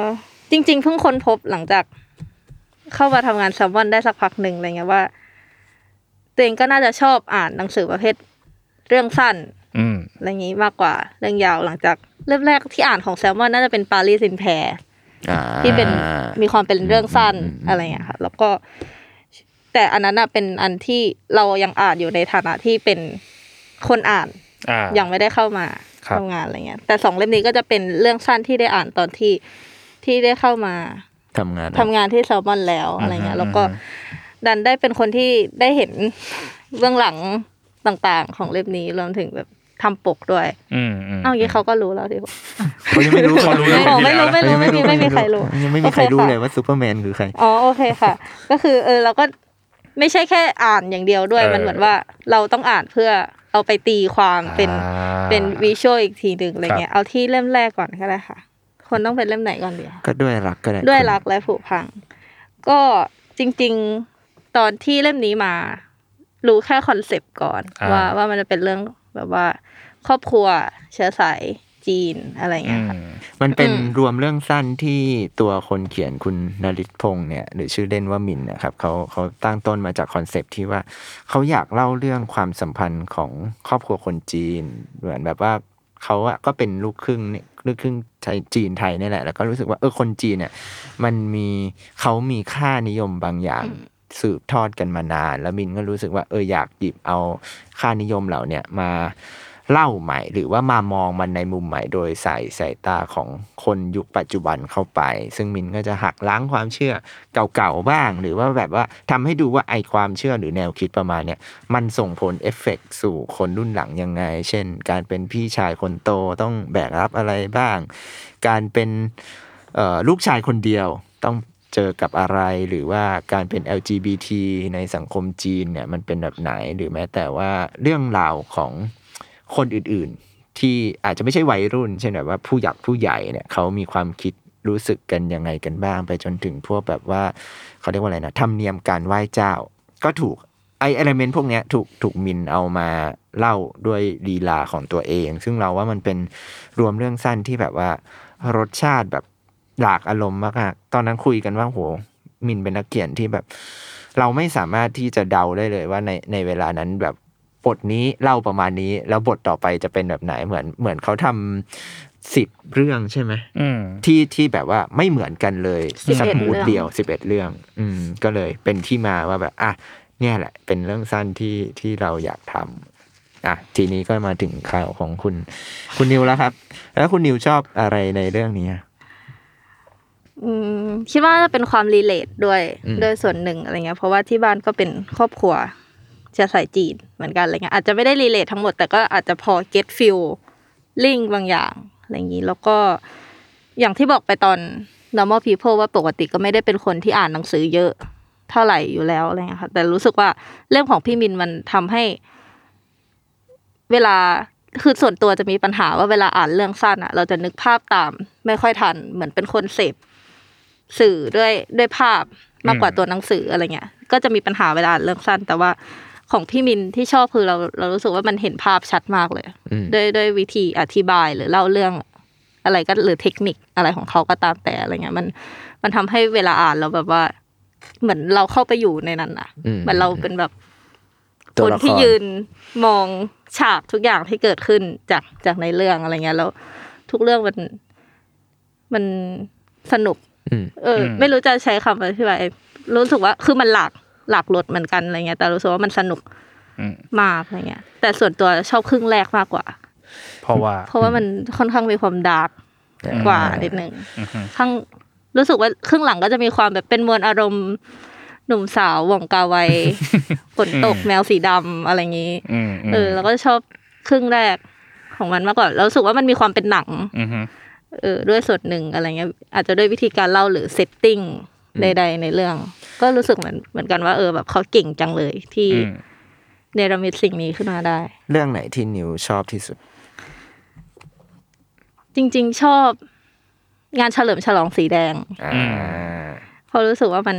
จริง ๆ เพิ่งค้นพบหลังจาก เข้ามาทำงานแซมมอนได้สักพักหนึ่งอะไรเงี้ยว่า ตัวเองก็น่าจะชอบอ่านหนังสือประเภทเรื่องสั้นอืมอะไรอย่างงี้มากกว่าเรื่องยาวหลังจากเริ่มแรกที่อ่านของแซมมอนน่าจะเป็นปารีสินแพรอ่า ที่เป็นมีความเป็นเรื่องสั้นอืมอืมอะไรอย่างเงี้ยค่ะ แล้วก็แต่อันนั้นน่ะเป็นอันที่เรายังอ่านอยู่ในฐานะที่เป็นคนอ่านอ่ายังไม่ได้เข้ามาครับทำงานอะไรเงี้ย แต่สองเล่มนี้ก็จะเป็นเรื่องสั้นที่ได้อ่านตอนที่ที่ได้เข้ามาทำงานทำงานที่แซลมอนแล้วอะไรเงี้ย แล้วก็ดันได้เป็นคนที่ได้เห็นเบื้องหลังต่างๆ ของเล่มนี้รวมถึงแบบ ทำปกด้วย อืมอืมเอางี้เขาก็รู้แล้วที่เขายังไม่รู้เขารู้ไม่แล้วไม่รู้ไม่รู้ไม่มีไม่มีใครรู้ยังไม่มีใครรู้โอเคค่ะเลยว่าซูเปอร์แมนคือใครอ๋อโอเคค่ะ ก็คือเออเราก็ไม่ใช่แค่อ่านอย่างเดียวด้วยเออมันเหมือนว่าเราต้องอ่านเพื่อเอาไปตีความเป็นอ่าเป็นวิชวลอีกทีหนึ่งอะไรครับเงี้ยเอาที่เล่มแรกก่อนก็ได้ค่ะ คนต้องเป็นเล่มไหนก่อนดีคะก็ด้วยรักก็ได้ด้วยรักและผุพัง ก็จริง ๆตอนที่เล่มนี้มา รู้แค่ concept ก่อนอ่าว่าว่ามันจะเป็นเรื่องแบบว่า ครอบครัวเชื้อสายจีนอะไรอย่างอืเงี้ยมค่ะมันเป็นอืมรวมเรื่องสั้นที่ตัวคนเขียนคุณนริศพงษ์เนี่ย หรือชื่อเล่นว่ามินนะครับเขาเขาตั้งต้นมาจาก concept ที่ว่าเขาอยากเล่าเรื่องความสัมพันธ์ของครอบครัวคนจีน เหมือนแบบว่าเขาอะก็เป็นลูกครึ่งเนี่ยลูกครึ่งไทยจีนไทยนี่แหละ แล้วก็รู้สึกว่าเออคนจีนเนี่ยมันมีเขามีค่านิยมบางอย่างสืบทอดกันมานาน แล้วมินก็รู้สึกว่าเอออยากหยิบเอาค่านิยมเหล่าเนี่ยมา เล่าใหม่ หรือว่ามามองมันในมุมใหม่โดยใส่สายตาของคนยุคปัจจุบันเข้าไป ซึ่งมินก็จะหักล้างความเชื่อเก่าๆบ้าง หรือว่าแบบว่าทำให้ดูว่าไอความเชื่อหรือแนวคิดประมาณเนี้ยมันส่งผลเอฟเฟกต์สู่คนรุ่นหลังยังไง เช่น การเป็นพี่ชายคนโตต้องแบกรับอะไรบ้าง การเป็นลูกชายคนเดียวต้องเจอกับอะไรหรือว่าการเป็น LGBT ในสังคมจีนเนี่ยมันเป็นแบบไหน หรือแม้แต่ว่าเรื่องราวของ คนอื่นๆ ที่อาจจะไม่ใช่วัยรุ่น เช่นแบบว่าผู้หลักผู้ใหญ่เนี่ยเขามีความคิดรู้สึกกันยังไงกันบ้าง ไปจนถึงพวกแบบว่าเขาเรียกว่าอะไรนะธรรมเนียมการไหว้เจ้า ก็ถูกไอเอลเมนต์พวกนี้ถูกถูกมินเอามาเล่าด้วยลีลาของตัวเอง ซึ่งเราว่ามันเป็นรวมเรื่องสั้นที่แบบว่ารสชาติแบบหลากอารมณ์มากๆตอนนั้นคุยกันว่าโหมินเป็นนักเขียนที่แบบ เราไม่สามารถที่จะเดาได้เลยว่าในในเวลานั้นแบบ บทนี้เล่าประมาณนี้ แล้วบทต่อไปจะเป็นแบบไหนเหมือนเหมือนเขาทำสิบเรื่องใช่ไหมอืมที่ที่แบบว่าไม่เหมือนกันเลย11สักมูดเรื่องเดียวสิบเอ็ดเรื่อง อืม ก็เลยเป็นที่มาว่าแบบ อะเนี่ยแหละ เป็นเรื่องสั้นที่ที่เราอยากทำอะทีนี้ก็มาถึงข่าวของคุณ คุณนิวแล้วครับ แล้วคุณนิวชอบอะไรในเรื่องนี้อะอืมคิดว่าจะเป็นความรีเลทด้วยอืมด้วยส่วนหนึ่งอะไรเงี้ยเพราะว่าที่บ้านก็เป็นครอบครัว เชื้อสายจีนเหมือนกันอะไรเงี้ยอาจจะไม่ได้รีเลททั้งหมด แต่ก็อาจจะพอ get feel ลิงบางอย่างอะไรอย่างนี้แล้วก็อย่างที่บอกไปตอน normal people ว่าปกติก็ไม่ได้เป็นคนที่อ่านหนังสือเยอะเท่าไหร่อยู่แล้วอะไรเงี้ยค่ะ แต่รู้สึกว่าเรื่องของพี่มินมันทำให้ เวลาคือส่วนตัวจะมีปัญหาว่าเวลาอ่านเรื่องสั้นอะเราจะนึกภาพตาม ไม่ค่อยทัน เหมือนเป็นคนเสพสื่อด้วยด้วยภาพมากกว่าตัวหนังสืออะไรเงี้ย ก็จะมีปัญหาเวลาอ่านเรื่องสั้น แต่ว่า ของพี่มินที่ชอบคือเราเรารู้สึกว่ามันเห็นภาพชัดมากเลยอืมด้วยด้วยวิธีอธิบายหรือเล่าเรื่องอะไรก็หรือเทคนิคอะไรของเขาก็ตามแต่อะไรเงี้ยมันมันทำให้เวลาอ่านเราแบบว่า เหมือนเราเข้าไปอยู่ในนั้นอะอืมเหมือนเราเป็นแบบตัควละนครที่ยืนมองฉากทุกอย่างที่เกิดขึ้นจากจากในเรื่องอะไรเงี้ยแล้วทุกเรื่องมันมันสนุกอืมเอออมไม่รู้จะใช้คำอธิบายรู้สึกว่าคือมันหลาก หลากรสเหมือนกันอะไรเงี้ย แต่รู้สึกว่ามันสนุกอืมมากอะไรเงี้ย แต่ส่วนตัวชอบครึ่งแรกมากกว่า เพราะว่า เพราะว่ามันค่อนข้างมีความดาร์กอืมกว่านิดนึงอือฮึข้างรู้สึกว่าครึ่งหลังก็จะมีความแบบเป็นมวลอารมณ์หนุ่มสาวหว่องกาไวฝนตกแมวสีดำอะไรอย่างนี้อืมมเออ แล้วก็ชอบครึ่งแรกของมันมากกว่าแล้วรู้สึกว่ามันมีความเป็นหนังอือฮึเออด้วยส่วนหนึ่งอะไรเงี้ยอาจจะด้วยวิธีการเล่าหรือเซตติ้ง ใด ๆ ในเรื่อง ก็รู้สึกเหมือนเหมือนกันว่าเออแบบเขาเก่งจังเลยที่อืมเนรมิตสิ่งนี้ขึ้นมาได้ เรื่องไหนที่นิวชอบที่สุด จริง ๆ ชอบงานเฉลิมฉลองสีแดงอ่าอืเพราะรู้สึกว่ามัน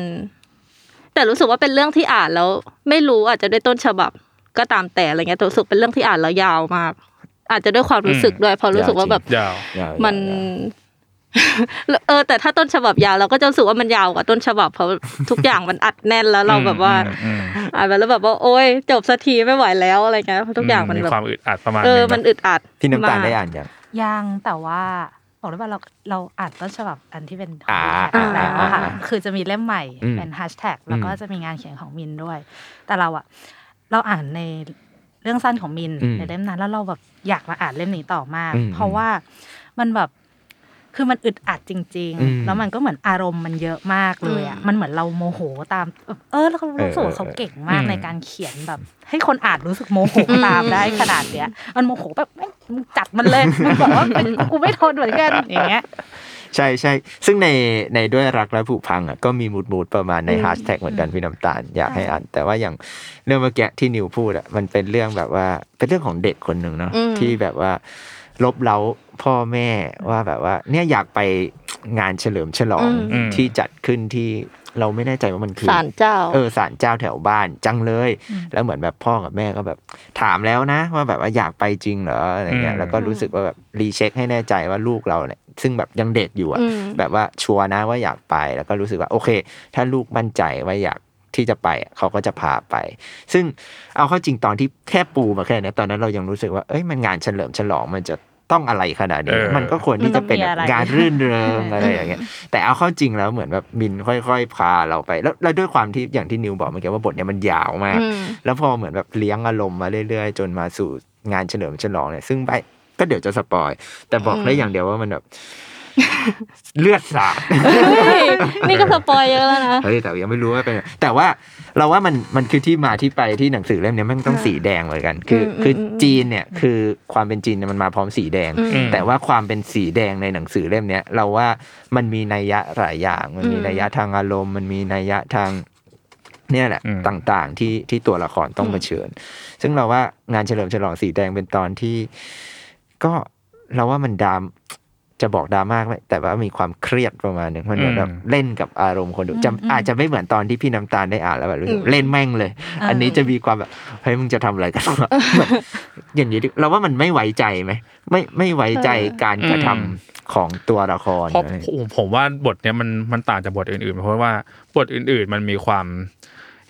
แต่รู้สึกว่าเป็นเรื่องที่อ่านแล้ว ไม่รู้อาจจะด้วยต้นฉบับก็ตามแต่อะไรเงี้ยแต่รู้สึกเป็นเรื่องที่อ่านแล้วยาวมาก อาจจะด้วยความรู้สึกด้วยเพราะรู้สึกว่าแบบยาวยาวมันยาว เออ แต่ถ้าต้นฉบับยาวเราก็จะรู้สึกว่ามันยาวกว่าต้นฉบับเพราะทุกอย่างมันอัดแน่นแล้วเราแบบว่าอืมอืมอ่านไปแล้วแบบว่าโอ๊ยจบสักทีไม่ไหวแล้วอะไรเงี้ยเพราะทุกอย่างมันมีแบบความอึดอัดประมาณเออนึงมันอึดอัดพี่น้ำตาลมกได้อ่านยังยังแต่ว่าบอกได้ว่าเราเราอ่านต้นฉบับอันที่เป็นของอ่าแท็กแล้วอะค่ะอ่าคือจะมีเล่มใหม่อืมเป็นแฮชแท็กแล้วก็อืมจะมีงานเขียนของมินด้วย แต่เราอะเราอ่านในเรื่องสั้นของมินอืมในเล่มนั้นแล้วเราแบบอยากมาอ่านเล่มนี้ต่อมากอืมเพราะว่ามันแบบ คือมันอึดอัดจริงอืมๆแล้วมันก็เหมือนอารมณ์มันเยอะมากเลยอะอืมมันเหมือนเราโมโหตาม เออแล้วก็รู้สึกว่าเขาเก่งมากในการเขียนแบบ ให้คนอ่านรู้สึกโมโหตามได้ขนาดเนี้ยมันโมโหแบบแม่งมึงจัดมันเลยมึงบอกว่าเป็นกูไม่ทนเหมือนกันอย่างเงี้ยใช่ใช่ซึ่งในในด้วยรักและผูกพังอะก็มีมูดมูดประมาณในอืมแฮชแท็กเหมือนกันพี่น้ำตาลอยากให้อ่าน แต่ว่าอย่างเรื่องเมื่อกี้ที่นิวพูดอะมันเป็นเรื่องแบบว่าเป็นเรื่องของเด็กคนหนึ่งเนาะอืมที่แบบว่า ลบเล้าพ่อแม่ว่าแบบว่า เนี่ยอยากไปงานเฉลิมฉลองอืม ที่จัดขึ้นที่เราไม่แน่ใจว่ามันคือ ศาลเจ้า เออศาลเจ้าแถวบ้านจังเลย แล้วเหมือนแบบพ่อกับแม่ก็แบบถามแล้วนะ ว่าแบบว่าอยากไปจริงเหรออะไรเงี้อืยมแล้วก็รู้สึกว่าแบบรีเช็คให้แน่ใจว่าลูกเราเนี่ยซึ่งแบบยังเด็กอยู่อะอืม แบบว่าชัวร์นะว่าอยากไปแล้วก็รู้สึกว่าโอเค ถ้าลูกมั่นใจว่าอยาก ที่จะไปอะเขาก็จะพาไป ซึ่งเอาเข้าจริงตอนที่แค่ปูมาแค่เนี้ยตอนนั้นเรายังรู้สึกว่าเอ้ยมันงานเฉลิมฉลองมันจะต้องอะไรขนาดนี้เออมันก็ควรที่จะเป็นแบบมันต้องมีอะไรงานรื่นเริงอะไรอย่างเงี้ยแต่เอาเข้าจริงแล้วเหมือนแบบมินค่อยๆพาเราไป แล้วแล้วด้วยความที่อย่างที่นิวบอกเมื่อกี้ว่าบทเนี้ยมันยาวมากอืมแล้วพอเหมือนแบบเลี้ยงอารมณ์มาเรื่อยๆ จนมาสู่งานเฉลิมฉลองเนี่ยซึ่งไปก็เดี๋ยวจะสปอย แต่บอกได้อย่างเดียวว่ามันแบบ เลือดสาดเฮ้ยนี่ก็สปอยเยอะแล้วนะเฮ้ยแต่ยังไม่รู้ว่าเป็นไงแต่ว่าเราว่ามันมันคือที่มาที่ไปที่หนังสือเล่มเนี้ยมันต้องสีแดงเหมือนกัน คืออมคืออมจีนเนี่ยคือความเป็นจีนเนี่ยมันมาพร้อมสีแดงอืมแต่ว่าความเป็นสีแดงในหนังสือเล่มเนี้ยเราว่ามันมีนัยยะหลายอย่าง มันมีอืมนัยยะทางอารมณ์มันมีนัยยะทางเนี่ยแหละอืมต่างๆที่ที่ตัวละครต้องเผชิญ ซึ่งเราว่างานเฉลิมฉลองสีแดงเป็นตอนที่ ก็เราว่ามันดราม จะบอกดราม่าไหมแต่ว่ามีความเครียดประมาณหนึ่งมันเหมือนแบบอืมเล่นกับอารมณ์คนดูจะอาจจะไม่เหมือนตอนที่พี่น้ำตาลได้อ่านแล้วแบบรู้สึกเล่นแม่งเลย อันนี้จะมีความแบบเฮ้ยมึงจะทำอะไรกันวะแบบอย่างนี้ดิเราว่ามันไม่ไว้ใจไหมไม่ไม่ไว้ใจการกระทำของตัวละครเพราะอะไรผมผมว่าบทเนี้ยมันมันต่างจากบทอื่นๆ เพราะว่าบทอื่น ๆ มันมีความ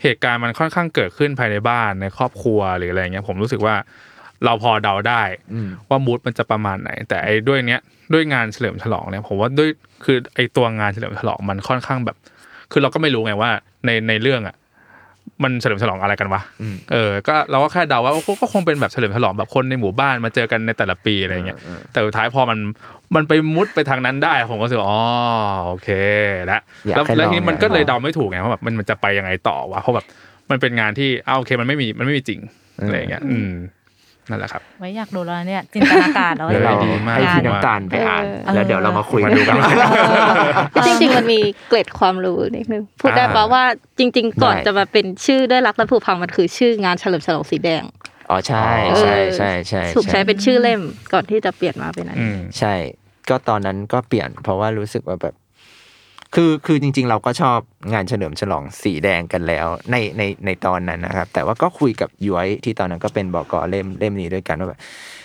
เหตุการณ์มันค่อนข้างเกิดขึ้นภายในบ้านในครอบครัวหรืออะไรเงี้ยผมรู้สึกว่าเราพอเดาได้อืมว่ามูดมันจะประมาณไหน แต่ไอ้ด้วยเนี้ย ด้วยงานเฉลิมฉลองเนี่ยผมว่าด้วยคือไอ้ตัวงานเฉลิมฉลองมันค่อนข้างแบบ คือเราก็ไม่รู้ไงว่าในในเรื่องอะมันเฉลิมฉลองอะไรกันวะอืมเออ ก็เราก็แค่เดาว่าก็ก็คงเป็นแบบเฉลิมฉลองแบบคนในหมู่บ้านมาเจอกันในแต่ละปีอะไรเงี้ย แต่สุดท้ายพอมันมันไปมุดไปทางนั้นได้ผมก็รู้สึกว่าอ๋อโอเคแล้วอยากแล้วให้แล้วลองทีนี้มันอยากก็เลยลองเดาไม่ถูกไงว่าแบบมันมันจะไปยังไงต่อวะเพราะแบบมันเป็นงานที่อ้าวโอเคมันไม่มีมันไม่มีจริงอะไรอย่างเงี้ย อืม นั่นแหละครับไว้อยากดูแล้วเนี่ยจินตนาการแล้วเออเราดีมากให้พี่งานน้ำตาลไปอ่านเออแล้วเดี๋ยวเรามาคุยมากันดูกันจริงๆมันมีเกร็ดความรู้นิดนึงพูดได้ปะอ่าว่าจริง ๆ ก่อนได้จะมาเป็นชื่อด้วยรักและผูกพังมันคือชื่องานเฉลิมฉลองสีแดงอ๋อใช่ใช่ใช่ใช่ถูกใช้ใช่เป็นชื่อเล่มก่อนที่จะเปลี่ยนมาเป็นอันอืนี้มใช่ ก็ตอนนั้นก็เปลี่ยน เพราะว่ารู้สึกว่าแบบ คือคือจริง ๆ เราก็ชอบงานเฉลิมฉลองสีแดงกันแล้ว ในในในตอนนั้นนะครับ แต่ว่าก็คุยกับย้อยที่ตอนนั้นก็เป็นบอกอเล่มเล่มนี้ด้วยกันว่าแบบ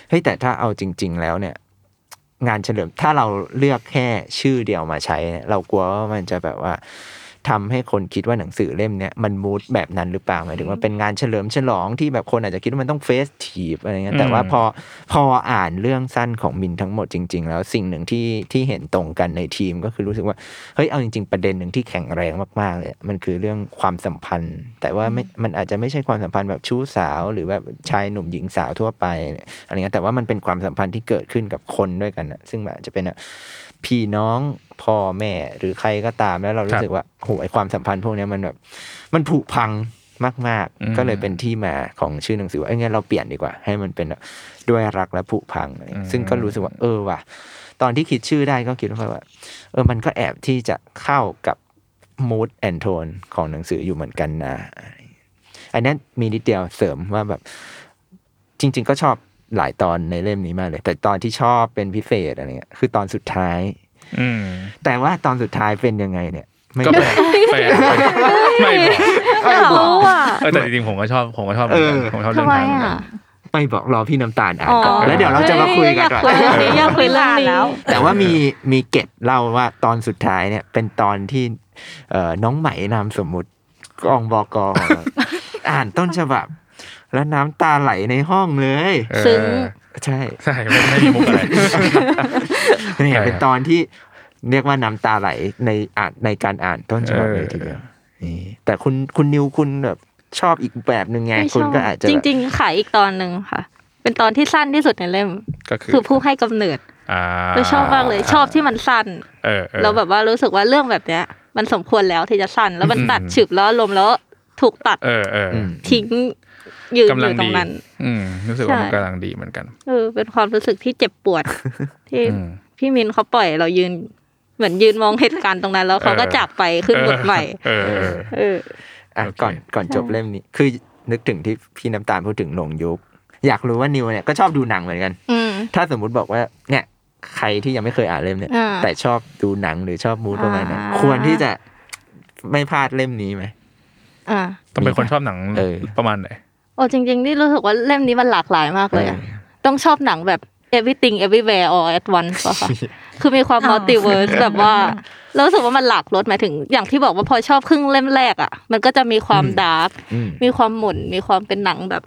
เฮ้ยแต่ถ้าเอาจริง ๆ แล้วเนี่ย งานเฉลิมถ้าเราเลือกแค่ชื่อเดียวมาใช้ เรากลัวว่ามันจะแบบว่า ทำให้คนคิดว่าหนังสือเล่มเนี้ยมันมูดแบบนั้นหรือเปล่าหมายถึงว่าเป็นงานเฉลิมฉลองที่แบบคนอาจจะคิดว่ามันต้องเฟสทีฟอะไรเงี้ยแต่ว่าอืมพอพออ่านเรื่องสั้นของมินทั้งหมดจริง ๆ แล้วสิ่งหนึ่งที่ที่เห็นตรงกันในทีมก็คือรู้สึกว่าเฮ้ยเอาจริง ๆ ประเด็นหนึ่งที่แข็งแรงมากๆเลยมันคือเรื่องความสัมพันธ์ แต่ว่าไม่มันอาจจะไม่ใช่ความสัมพันธ์แบบชู้สาวหรือแบบชายหนุ่มหญิงสาวทั่วไปอะไรเงี้ยแต่ว่ามันเป็นความสัมพันธ์ที่เกิดขึ้นกับคนด้วยกันนะซึ่งแบบอาจจะเป็นแบบ พี่น้องพ่อแม่หรือใครก็ตามแล้วเราครู้รับสึกว่าโหไอความสัมพันธ์พวกเนี้ยมันแบบมันผุพังมากอืมๆก็เลยเป็นที่มาของชื่อหนังสือว่าไอ้ยงั้นเราเปลี่ยนดีกว่า ให้มันเป็นแบบด้วยรักและผุพังอะไรอย่างเงี้ยซึ่งก็รู้สึกว่าเออว่ะตอนที่คิดชื่อได้ก็คิดว่า เออมันก็แอบที่จะเข้ากับ mood and tone ของหนังสืออยู่เหมือนกันนะอันนั้นมีนิดเดียวเสริมว่าแบบ จริง ๆ ก็ชอบ หลายตอนในเล่มนี้มากเลย แต่ตอนที่ชอบเป็นพิเศษอะไรเงี้ยคือตอนสุดท้าย อืมแต่ว่าตอนสุดท้ายเป็นยังไงเนี่ย ไม่ก็บอกไปไปไม่บอกไม่รู้อะเออแต่จริงๆผมก็ชอบผมก็ชอบเหมือนกันเออผมชอบเรื่อทำงไมทางเหมือนกัอะนไม่บอกรอพี่น้ำตาลอ่านอ๋อก่อนแล้วเดี๋ยวเราจะมาคุยกันอยากก่อนคุยเรื่องนี้อยากคุยเรื่องนี้แล้วแต่ว่ามีมีเก็ตเล่าว่าตอนสุดท้ายเนี่ย เป็นตอนที่เอ่อน้องไหมนามสมมุติกองบอกของเราอ่านต้นฉบับ แล้วน้ำตาไหลในห้องเลยเออซึ้งใช่ใช่ไม่ไม่มีมุกอะไรเนี่ยใช่เป็นตอนที่เรียกว่าน้ำตาไหลในอ่านในการอ่านต้นฉบับเออเลยทีเดียวนี่แต่คุณคุณนิวคุณแบบชอบอีกแบบหนึ่งไงไม่ชคุณอบก็อาจจะจแบบริง ๆ ขายอีกตอนหนึ่งค่ะ เป็นตอนที่สั้นที่สุดในเล่มก็คือคือผู้ให้กำเนิดอ่าเราชอบมากเลยชอบที่มันสั้นเออเออแล้วแบบว่ารู้สึกว่าเรื่องแบบเนี้ย มันสมควรแล้วที่จะสั้นแล้วมันอืมตัดฉึบแล้วลมณ์แล้วถูกตัดเออเออออืมทิ้ง ยืนอกำลังยู่ตรดีงนั้น อืมรู้สึกว่ามันใช่กำลังดีเหมือนกันเออเป็นความรู้สึกที่เจ็บปวด ที่อืมพี่มินเขาปล่อยเรายืน เหมือนยืนมองเหตุการณ์ตรงนั้น แล้วเขาก็เออจากไปขึ้นบทใหม่เออเออเอออะโอเคก่อนก่อนจบเล่มนี้ คือนึกถึงที่พี่น้ำตาลพูดถึงหลงยุคอยากรู้ว่านิวเนี่ยก็ชอบดูหนังเหมือนกันอืมถ้าสมมุติบอกว่าเนี่ยใครที่ยังไม่เคยอ่านเล่มเนี่ยอ่าแต่ชอบดูหนังหรือชอบมูดประมาณนั้นอ่าควรที่จะไม่พลาดเล่มนี้ไหมอ่าต้องเป็นคนชอบหนังเออประมาณไหน โอ้จริงๆ นี่รู้สึกว่าเล่มนี้มันหลากหลายมากเลยอะต้องชอบหนังแบบ everything everywhere all at once ป่ะคะคือมีความอ๋อ multiverse แบบว่าเรารู้สึกว่ามันหลากรสหมายถึง อย่างที่บอกว่าพอชอบครึ่งเล่มแรกอะ มันก็จะมีความดาร์กอืมมีความหมุนมีความเป็นหนังแบบ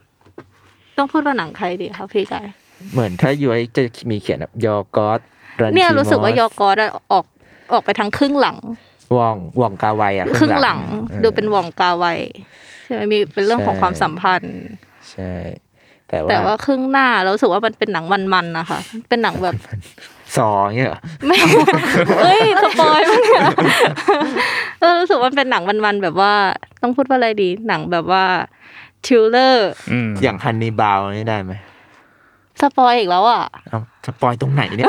ต้องพูดว่าหนังใครดีครับพี่กายเหมือนถ้าย้อยจะมีเขียนแบบยอกอสรันเนี่ยทีรู้สึกว่าอสยอกอดออกออกไปทางครึ่งหลังวองวองกาไวอะครึ่งหลังออดูเป็นวองกาไว ใช่ไหมมีเป็นเรื่องของใช่ความสัมพันธ์ ใช่ แต่ว่าแต่ว่าครึ่งหน้าเรารู้สึกว่ามันเป็นหนังมันๆนะคะเป็นหนังแบบ Saw เงี้ยเหรอไม่เอ้ย spoil มั้งเนี่ยเออรู้สึกว่ามันเป็นหนังมันๆแบบว่าต้องพูดว่าอะไรดี หนังแบบว่า thrillerอืมอย่าง Hannibal นี่ได้ไหม spoil อีกแล้วอะเอา spoil ตรงไหนเนี่ย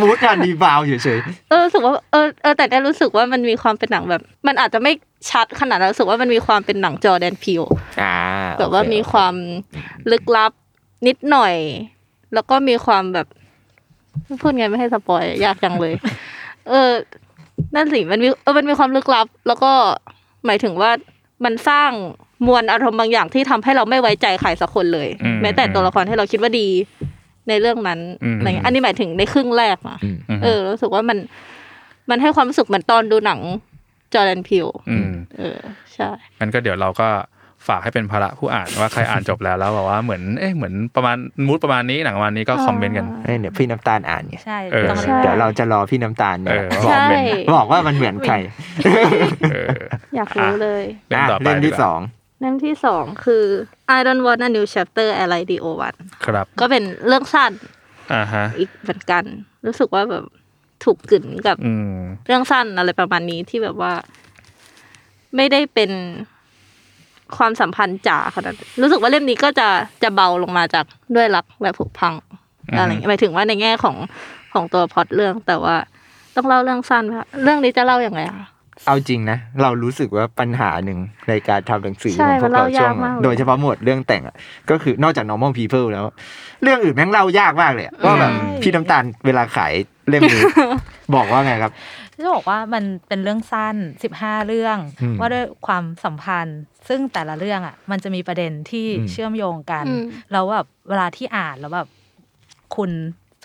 mood Hannibal เฉยเออรู้สึกว่าเออเออแต่ได้รู้สึกว่ามันมีความเป็นหนังแบบ มันอาจจะไม่ชัดขนาดนั้นรู้สึกว่ามันมีความเป็นหนังจอแดนพิวๆอ่าแบบว่าโอเคมีความลึกลับนิดหน่อย แล้วก็มีความแบบพูดไงไม่ให้สปอยยากจังเลย เออ นั่นสิมันมีเออมันมีความลึกลับ แล้วก็หมายถึงว่ามันสร้างมวลอารมณ์บางอย่างที่ทำให้เราไม่ไว้ใจใครสักคนเลยอืมแม้แต่ตัวละครที่เราคิดว่าดี ในเรื่องนั้นอืมอะไรเงี้ยอันนี้หมายถึงในครึ่งแรกนะอืมเออรู้สึกว่ามันมันให้ความรู้สึกเหมือนตอนดูหนังจอร์แดนพิวอืมเออใช่งั้นก็เดี๋ยวเราก็ฝากให้เป็นภาระผู้อ่านว่าใครอ่านจบแล้วแล้วแบบว่าเหมือนเอ๊ะเหมือนประมาณมูดประมาณนี้หนังประมาณนี้ก็คอมเมนต์กันให้เนี่ยพี่น้ำตาลอ่านไงใช่เออต้องใช่เดี๋ยวเราจะรอพี่น้ำตาลเนี่ยเออบอกใช่เป็นบอกว่ามันเหมือนใครเอออยากรู้เลยเล่มต่อไปเล่มที่ดีกว่าสอง เล่มที่สองคือ I don't want a new chapter อะไรดีโอวันครับ ก็เป็นเรื่องสั้นอ่าฮะอีกเหมือนกัน รู้สึกว่าแบบถูกกึ่นกับอืมเรื่องสั้นอะไรประมาณนี้ที่แบบว่า ไม่ได้เป็นความสัมพันธ์จ๋าขนาดนั้นรู้สึกว่าเล่มนี้ก็จะจะเบาลงมาจากด้วยรักและผุพังอือฮึอะไรอย่างเงี้ยหมายถึงว่าในแง่ของของตัวพล็อตเรื่องแต่ว่าต้องเล่าเรื่องสั้นไหมคะเรื่องนี้จะเล่าอย่างไรคะ เอาจริงนะ เรารู้สึกว่าปัญหาหนึ่งในการทำหนังสือใช่ของพวกเรามันเล่ายากช่วงมากเลยโดยเฉพาะหมวดเรื่องแต่งอะก็คือนอกจาก normal people แล้ว เรื่องอื่นแม่งเล่ายากมากเลยอะว่าแบบพี่น้ำตาลเวลาขายเล่มนี้บอกว่าไงครับจะบอกว่ามันเป็นเรื่องสั้น 15 เรื่องอืมว่าด้วยความสัมพันธ์ ซึ่งแต่ละเรื่องอะ มันจะมีประเด็นที่อืมเชื่อมโยงกันอืมแล้วแบบเวลาที่อ่านแล้วแบบคุณ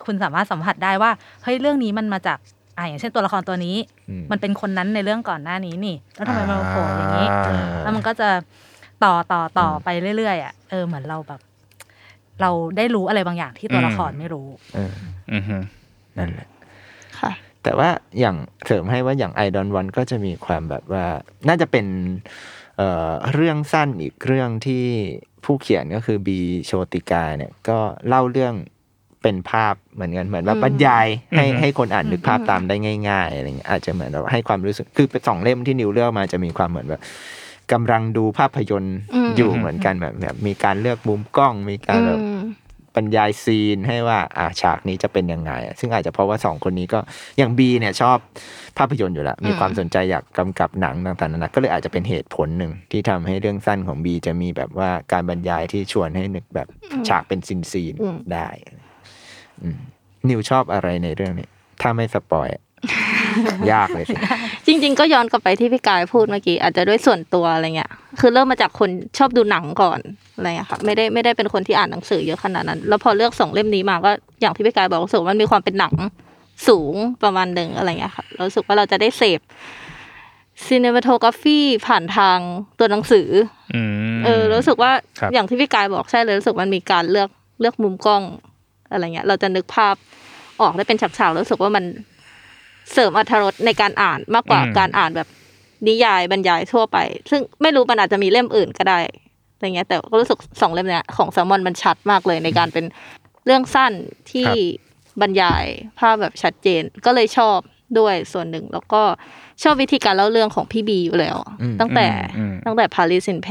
คุณสามารถสัมผัสได้ว่าเฮ้ยเรื่องนี้มันมาจาก อ่าอย่างเช่นตัวละครตัวนี้อืมมันเป็นคนนั้นในเรื่องก่อนหน้านี้นี่ แล้วทำไมมันมาโผล่อย่างนี้อ่าแล้วมันก็จะต่อต่อต่อไปเรื่อยๆอะเออเหมือนเราแบบ เราได้รู้อะไรบางอย่างที่ตัวละครไม่รู้เอออือฮึนั่นแหละค่ะ แต่ว่าอย่างเสริมให้ว่าอย่างไอดอนวันก็จะมีความแบบว่า น่าจะเป็นเอ่อเรื่องสั้นอีกเรื่องที่ผู้เขียนก็คือบีโชติกาเนี่ย ก็เล่าเรื่อง เป็นภาพเหมือนกันเหมือนว่าอืมบรรยายให้อืมให้คนอ่านนึกภาพตามได้ง่ายๆอะไรเงี้ยอาจจะเหมือนแบบให้ความรู้สึกคือเป็นสองเล่มที่นิวเลือกมาจะมีความเหมือนแบบกำลังดูภาพยนตร์อืมอยู่เหมือนกันแบบแบบมีการเลือกมุมกล้องมีการแบบอืมบรรยายซีนให้ว่าอ่าฉากนี้จะเป็นยังไงอะซึ่งอาจจะเพราะว่าสองคนนี้ก็อย่างบีเนี่ยชอบภาพยนตร์อยู่แล้ว มีความสนใจอยากกำกับหนังต่างๆนานาก็เลยอาจจะเป็นเหตุผลหนึ่งที่ทำให้เรื่องสั้นของบีจะมีแบบว่าการบรรยายที่ชวนให้นึกแบบฉากเป็น scene scene ๆอืมได้อืม นิวชอบอะไรในเรื่องนี้ ถ้าไม่ spoil อะยากเลยสิจริง ๆ ก็ย้อนกลับไปที่พี่กายพูดเมื่อกี้อาจจะด้วยส่วนตัวอะไรเงี้ยคือเริ่มมาจากคนชอบดูหนังก่อนอะไรเงี้ยค่ะไม่ได้ไม่ได้เป็นคนที่อ่านหนังสือเยอะขนาดนั้น แล้วพอเลือกสองเล่มนี้มาก็อย่างที่พี่กายบอกรู้สึกว่ามันมีความเป็นหนังสูงประมาณหนึ่งอะไรเงี้ยค่ะเรารู้สึกว่าเราจะได้เสพ cinematography ผ่านทางตัวหนังสืออืมเออรู้สึกว่าครับอย่างที่พี่กายบอกใช่เลยรู้สึกมันมีการเลือกเลือกมุมกล้อง อะไรเงี้ย เราจะนึกภาพออกได้เป็นฉากๆแล้วรู้สึกว่ามันเสริมอรรถรสในการอ่านมากกว่าอืมการอ่านแบบนิยายบรรยายทั่วไป ซึ่งไม่รู้มันอาจจะมีเล่มอื่นก็ได้อะไรเงี้ย แต่ก็รู้สึกสองเล่มเนี้ยของแซมมอนมันชัดมากเลยในการเป็นเรื่องสั้นที่บรรยายภาพแบบชัดเจนก็เลยชอบด้วยส่วนหนึ่ง แล้วก็ชอบวิธีการเล่าเรื่องของพี่บีอยู่แล้วอืมตั้งแต่อืมตั้งแต่พาริสินแพ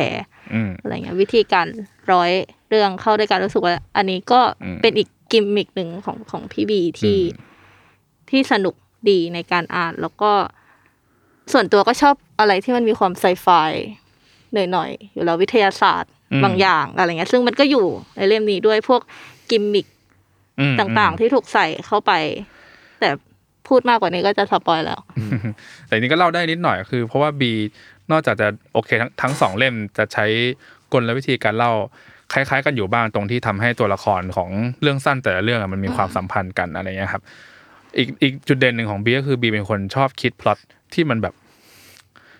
อืมอะไรเงี้ยวิธีการร้อยเรื่องเข้าด้วยกันรู้สึกว่า อันนี้ก็อืมเป็นอีก กิมมิกหนึ่งของของพี่บีที่ที่สนุกดีในการอ่าน แล้วก็ส่วนตัวก็ชอบอะไรที่มันมีความไซไฟหน่อยๆอยู่แล้ววิทยาศาสตร์อืมบางอย่างอะไรเงี้ย ซึ่งมันก็อยู่ในเล่มนี้ด้วยพวกกิมมิคอืมต่างๆ ที่ถูกใส่เข้าไป แต่พูดมากกว่านี้ก็จะ spoil แล้ว แต่อันนี้ก็เล่าได้นิดหน่อยคือ เพราะว่าบีนอกจากจะโอเคทั้งทั้งสองเล่มจะใช้กลวิธีการเล่า คล้าย ๆ กันอยู่บ้างตรงที่ทำให้ตัวละครของเรื่องสั้นแต่ละเรื่องมันมีความสัมพันธ์กันอะไรเงี้ยครับ อีกอีกจุดเด่นหนึ่งของบีก็คือบีเป็นคนชอบคิดพล็อตที่มันแบบ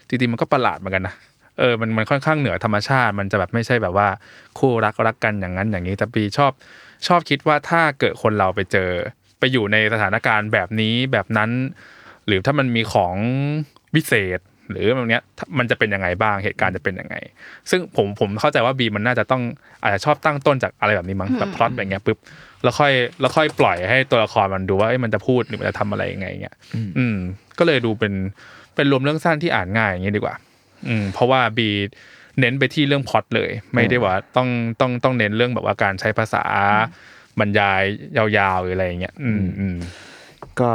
จริงๆมันก็ประหลาดเหมือนกันนะเออมันมันค่อนข้างเหนือธรรมชาติ มันจะแบบไม่ใช่แบบว่าคู่รักรักกันอย่างนั้นอย่างนี้แต่บีชอบชอบคิดว่าถ้าเกิดคนเราไปเจอ ไปอยู่ในสถานการณ์แบบนี้แบบนั้น หรือถ้ามันมีของวิเศษ หรือแบบเนี้ยมันจะเป็นยังไงบ้างเหตุการณ์จะเป็นยังไง ซึ่งผมผมเข้าใจว่าบีมันน่าจะต้องอาจจะชอบตั้งต้นจากอะไรแบบนี้มั้งแบบพล็อตแบบเงี้ยปุ๊บแล้วค่อยแล้วค่อยปล่อยให้ตัวละครมันดูว่าเอ้ยมันจะพูดหรือมันจะทำอะไรยังไงเงี้ยอืม ก็เลยดูเป็นเป็นรวมเรื่องสั้นที่อ่านง่ายอย่างเงี้ยดีกว่า อืม เพราะว่าบีเน้นไปที่เรื่องพล็อตเลย ไม่ได้ว่าต้องต้องต้องเน้นเรื่องแบบว่าการใช้ภาษาบรรยายยาวๆหรืออะไรอย่างเงี้ย อืมอืมก็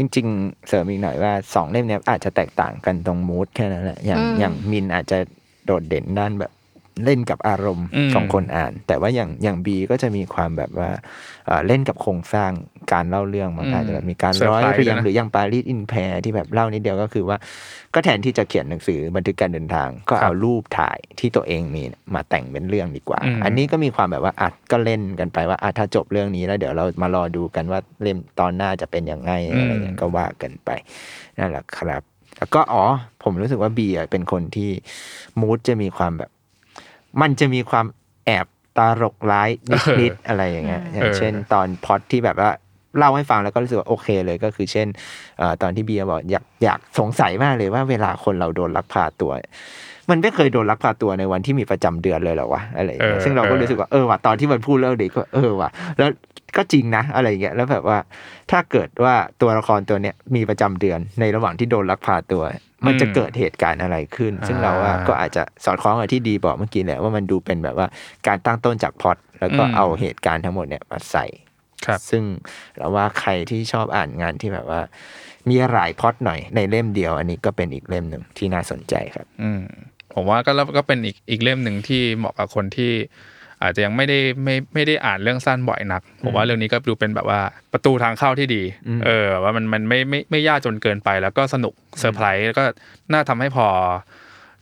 จริง ๆ เสริมอีกหน่อยว่าสองเล่มเนี้ยอาจจะแตกต่างกันตรงมูดแค่นั้นแหละอย่างอืมอย่างมินอาจจะโดดเด่นด้านแบบ เล่นกับอารมณ์อืมของคนอ่าน แต่ว่าอย่างอย่างบีก็จะมีความแบบว่าเอ่อเล่นกับโครงสร้างการเล่าเรื่องมันอาจจะแบบมีการร้อยเรียงหรืออย่างปารีสอินแพรที่แบบเล่านิดเดียวก็คือว่า ก็แทนที่จะเขียนหนังสือบันทึกการเดินทาง ก็เอารูปถ่ายที่ตัวเองมีเนี่ยมาแต่งเป็นเรื่องดีกว่าอืมอันนี้ก็มีความแบบว่าอัดก็เล่นกันไปว่าอะถ้าจบเรื่องนี้แล้วเดี๋ยวเรามารอดูกันว่าเล่มตอนหน้าจะเป็นยังไงอะไรเงี้ยก็ว่ากันไปนั่นแหละครับแล้วก็อ๋อผมรู้สึกว่าบีอะเป็นคนที่มูดจะมีความแบบ มันจะมีความแอบตลกร้ายนิดๆอะไรอย่างเงี้ยอย่างเช่น ตอนพล็อดที่แบบว่าเล่าให้ฟังแล้วก็รู้สึกว่าโอเคเลยก็คือเช่นเอ่อตอนที่เบียร์บอกอยากอยากสงสัยมากเลยว่าเวลาคนเราโดนลักพาตัว มันไม่เคยโดนลักพาตัวในวันที่มีประจำเดือนเลยเหรอวะอะไรอย่างเงี้ยเออซึ่งเราก็เออรู้สึกว่าเออว่ะตอนที่มันพูดเรื่องเด็กก็เออว่ะแล้วก็จริงนะอะไรอย่างเงี้ยแล้วแบบว่าถ้าเกิดว่าตัวละครตัวเนี้ยมีประจำเดือนในระหว่างที่โดนลักพาตัว มันจะเกิดเหตุการณ์อะไรขึ้น ซึ่งเราว่าก็อาจจะสอดคล้องกับที่ดีบอกเมื่อกี้แหละว่ามันดูเป็นแบบว่าการตั้งต้นจากพล็อตแล้วก็เอาเหตุการณ์ทั้งหมดเนี่ยมาใส่ครับซึ่งเราว่าใครที่ชอบอ่านงานที่แบบว่า มีหลายพล็อตหน่อยในเล่มเดียว อันนี้ก็เป็นอีกเล่มหนึ่งที่น่าสนใจครับ อืมผมว่าก็แล้วก็เป็นอีกอีกเล่มหนึ่งที่เหมาะกับคนที่ อาจจะยังไม่ได้ไม่ไม่ได้อ่านเรื่องสั้นบ่อยนักผมว่าเรื่องนี้ก็ดูเป็นแบบว่าประตูทางเข้าที่ดี เออว่ามันมันไม่ไม่ไม่ยากจนเกินไป แล้วก็สนุกเซอร์ไพรส์แล้วก็น่าทำให้พอ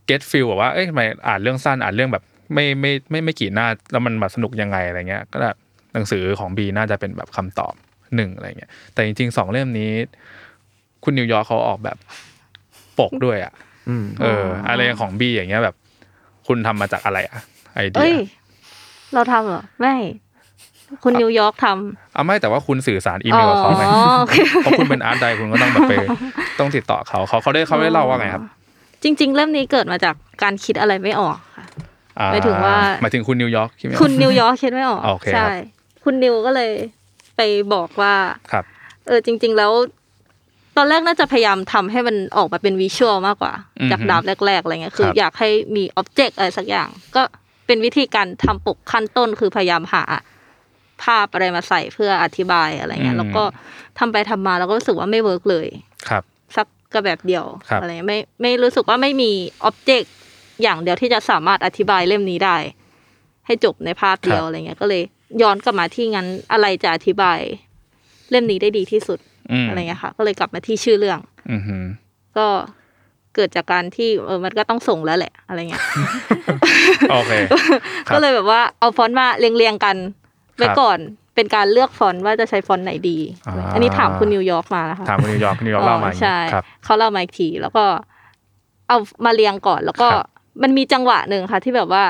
get feel แบบว่าเอ้ยทำไมอ่านเรื่องสั้นอ่านเรื่องแบบไม่ไม่ไม่ไม่กี่หน้าแล้วมันแบบสนุกยังไงอะไรเงี้ย ก็แบบหนังสือของบีน่าจะเป็นแบบคำตอบหนึ่งอะไรเงี้ยแต่จริงๆสองเล่มนี้ คุณนิวยอร์กเขาออกแบบปกด้วยอะอืมเออ อะไรของบีอย่างเงี้ยแบบ คุณทำมาจากอะไรอะไอเดีเอ้ย เราทำเหรอ ไม่ คุณนิวยอร์กทำเอาไม่แต่ว่าคุณสื่อสารอีเมลกับเขาไงอ๋อโอเคเพราะคุณเป็น art di คุณก็ต้องแบบไปต้องติดต่อเขาเขาเขาได้เขาได้เล่าว่าไงครับ จริง ๆเล่มนี้เกิดมาจากการคิดอะไรไม่ออกค่ะอ่หมายถึงว่าหมายถึงคุณนิวยอร์กใช่ไหมคุณนิวยอร์กคิดไม่ออกโอเคครับใช่ คุณนิวก็เลยไปบอกว่าครับ เออจริง ๆแล้ว ตอนแรกน่าจะพยายามทำให้มันออกมาเป็น visual มากกว่าอือฮึจาก draft แรกๆอะไรเงี้ยคือครับอยากให้มี object อะไรสักอย่าง ก็ เป็นวิธีการทำปกขั้นต้นคือพยายามหาภาพอะไรมาใส่เพื่ออธิบายอะไรเงี้ยแล้วก็ทำไปทำมาแล้วก็รู้สึกว่าไม่ work เลยครับ สักกะแบบเดียวครับอะไรเงี้ยไม่ไม่รู้สึกว่าไม่มี object อย่างเดียวที่จะสามารถอธิบายเล่มนี้ได้ ให้จบในภาพเดียวอะไรเงี้ยก็เลยย้อนกลับมาที่งั้นอะไรจะอธิบาย เล่มนี้ได้ดีที่สุดอืมอะไรเงี้ยค่ะ ก็เลยกลับมาที่ชื่อเรื่องอือหือก็ เกิดจากการที่เออมันก็ต้องส่งแล้วแหละ อะไรเงี้ยโอเคครับก็เลยแบบว่าเอาฟอนต์มาเรียงๆกันไว้ครับก่อนเป็นการเลือกฟอนต์ว่าจะใช้ฟอนต์ไหนดีอ่าอันนี้ถามคุณนิวยอร์กมานะคะถามคุณนิวยอร์กคุณนิวยอร์กเล่ามาอย่างใช่นี้ครับเขาเล่ามาอีกทีแล้วก็เอามาเรียงก่อนแล้วก็ครับมันมีจังหวะหนึ่งค่ะที่แบบว่า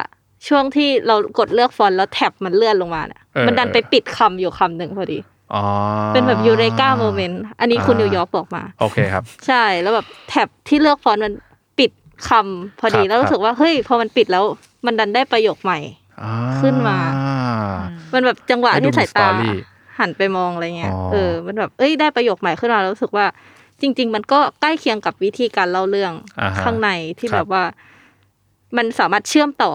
ช่วงที่เรากดเลือกฟอนต์แล้ว tab มันเลื่อนลงมาเนี่ยเออมันดันไปปิดคำอยู่คำหนึ่งพอดีอ๋อ เป็นแบบ Eureka mo ment อันนี้คุณอ่านิวยอร์กบอกมา โอเคครับ ใช่แล้วแบบ tab ที่เลือกฟอนต์มันปิดคำพอดีครับแล้วรู้สึกว่าเฮ้ยพอมันปิดแล้ว มันดันได้ประโยคใหม่อ่าขึ้นมา มันแบบจังหวะให้ดูที่สายตามี story หันไปมองอะไรเงี้ยอ๋อเออ มันแบบเอ้ยได้ประโยคใหม่ขึ้นมาแล้วรู้สึกว่า จริง ๆ มันก็ใกล้เคียงกับวิธีการเล่าเรื่องอ่าฮะข้างในที่ครับแบบว่า มันสามารถเชื่อมต่อ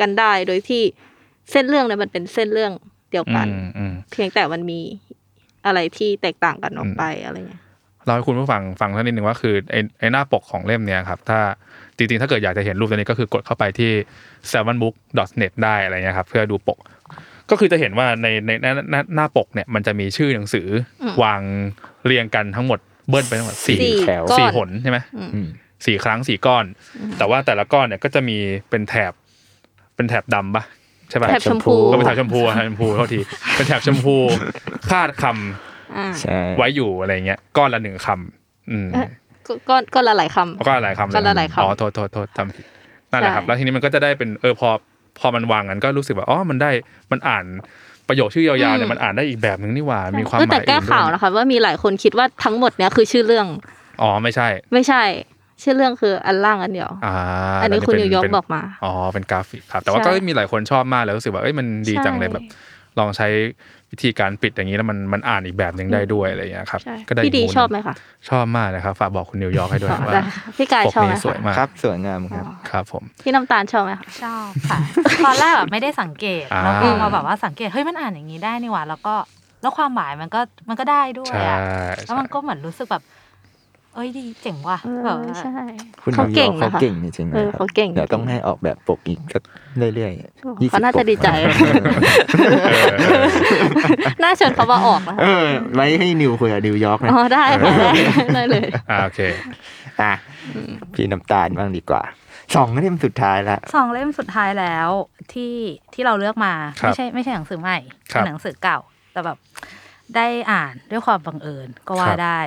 กันได้โดยที่เส้นเรื่องเนี่ยมันเป็นเส้นเรื่อง เดียวกันอืมอืมเพียงแต่มันมีอะไรที่แตกต่างกันออกไปอะไรเงี้ยเราให้คุณผู้ฟังฟังสักนิดหนึ่งว่าคือไอ้ไอ้หน้าปกของเล่มเนี้ยครับ ถ้าจริงๆ ถ้าเกิดอยากจะเห็นรูปตัวนี้ก็คือกดเข้าไปที่ salmonbook.net ได้อะไรเงี้ยครับ เพื่อดูปก ก็คือจะเห็นว่าในในหน้าหน้าหน้าปกเนี่ยมันจะมีชื่อหนังสืออวางเรียงกันทั้งหมดเบิ้ลไปทั้งหมดสี่สี่แถวก้อนสี่หนใช่ไหมอืมสี่ครั้งสี่ก้อน แต่ว่าแต่ละก้อนเนี่ยก็จะมีเป็นแถบเป็นแถบดำปะ ใช่ปะแถบชมพูก็เป็นแถบชมพูอะแถบชมพูเท่าทีเป็นแถบชมพูคาดคำอ่าใช่ไว้อยู่อะไรเงี้ยก้อนละหนึ่งคำอืมเอ๊ะก็ก็ก็ละหลายคำก็หลายคำก็ละหลายคำอ๋อโทษโทษโทษทำผิดนั่นแหละครับใช่แล้วทีนี้มันก็จะได้เป็นเออพอพอมันวางกันก็รู้สึกว่าอ๋อมันได้มันอ่านประโยคชื่อยาวๆเนี่ยมันอ่านได้อีกแบบหนึ่งนี่หว่ามีความหเออมายแต่แก้อื่นด้ข่าววยนะคะว่ามีหลายคนคิดว่าทั้งหมดเนี้ยคือชื่อเรื่องอ๋อไม่ใช่ ไม่ใช่ ชื่อเรื่องคืออันล่างอันเดียวอ่าอันนี้คุณเป็นิวยอร์กเป็นบอกมาอ๋อเป็นกราฟิกครับ แต่ว่าใช่ก็มีหลายคนชอบมากเลยรู้สึกว่าเอ้ยมันดีจังเลยใช่แบบ ลองใช้วิธีการปิดอย่างนี้แล้วมันมันอ่านอีกแบบหนึ่งได้ด้วยอะไรอย่างเงี้ยครับใช่ก็ได้พี่ดีกมุมชอบไหมคะชอบมากเลยครับฝากบอกคุณนิวยอร์กให้ด้วยอ๋อว่าได้ค่ะพี่กายปกชอบไหมนี้สวยคะมากครับสวยงามครับครับ ผมพี่น้ำตาลชอบไหมคะชอบค่ะตอนแรกแบบไม่ได้สังเกตอ่าแล้วพอมาแบบว่าสังเกตเฮ้ยมันอ่านอย่างนี้ได้นี่หว่าแล้วก็แล้วความหมายมันก็มันก็ได้ด้วยใช่อะแล้วใช่มันก็เหมือนรู้สึกแบบ เอ้ยดีเจ๋งว่ะเออแบบว่าใช่ คุณเขานิวยเก่องร์กเขานะคะเก่งจริงๆเออนะครับเขาเก่ง เดี๋ยวต้องให้ออกแบบปกอีกก็เรื่อยๆยี่สิบเขาน่าจะปกดีใจ น่าเชิญเขามาออกนะเออไว้ให้นิวคุยกับนิวยอร์กนะอ๋อได้ค่ะได้ได้เลย อ่าโอเค อะพี่น้ำตาลบ้างดีกว่าสองเล่มสุดท้ายละ สองเล่มสุดท้ายแล้วที่ที่เราเลือกมาครับไม่ใช่ไม่ใช่หนังสือใหม่ครัเป็บนหนังสือเก่า แต่แบบได้อ่านด้วยความบังเอิญก็ว่าครับ ได้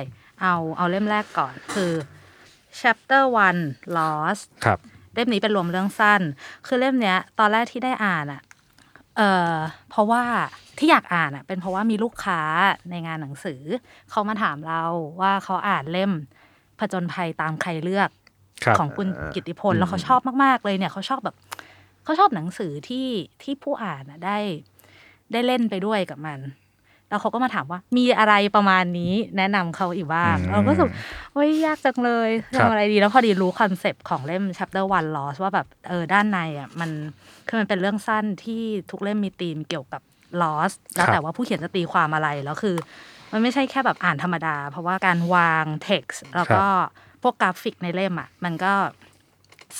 เอาเอาเล่มแรกก่อนคือ chapter one lost ครับเล่มนี้เป็นรวมเรื่องสั้น คือเล่มเนี้ย ตอนแรกที่ได้อ่านอะเออเพราะว่าที่อยากอ่านอะ เป็นเพราะว่ามีลูกค้าในงานหนังสือ เขามาถามเราว่าเขาอ่านเล่มผจญภัยตามใครเลือกครับของคุณกิตติพลแล้วเขาชอบมาก ๆ เลยเนี่ยเขาชอบแบบเขาชอบหนังสือที่ที่ผู้อ่านอะได้ได้เล่นไปด้วยกับมัน แล้วเขาก็มาถามว่ามีอะไรประมาณนี้แนะนำเขาอีกบ้างอืมเราก็รู้สึกโอ้ยยากจังเลยครับทำอะไรดีแล้วพอดีรู้คอนเซปต์ของเล่ม chapter one lost ว่าแบบเออด้านในอะมันคือมันเป็นเรื่องสั้นที่ทุกเล่มมีธีมเกี่ยวกับ loss แล้วแต่ว่าผู้เขียนจะตีความอะไรแล้วคือ มันไม่ใช่แค่แบบอ่านธรรมดา เพราะว่าการวาง text แล้วก็พวกกราฟิกในเล่มอะมันก็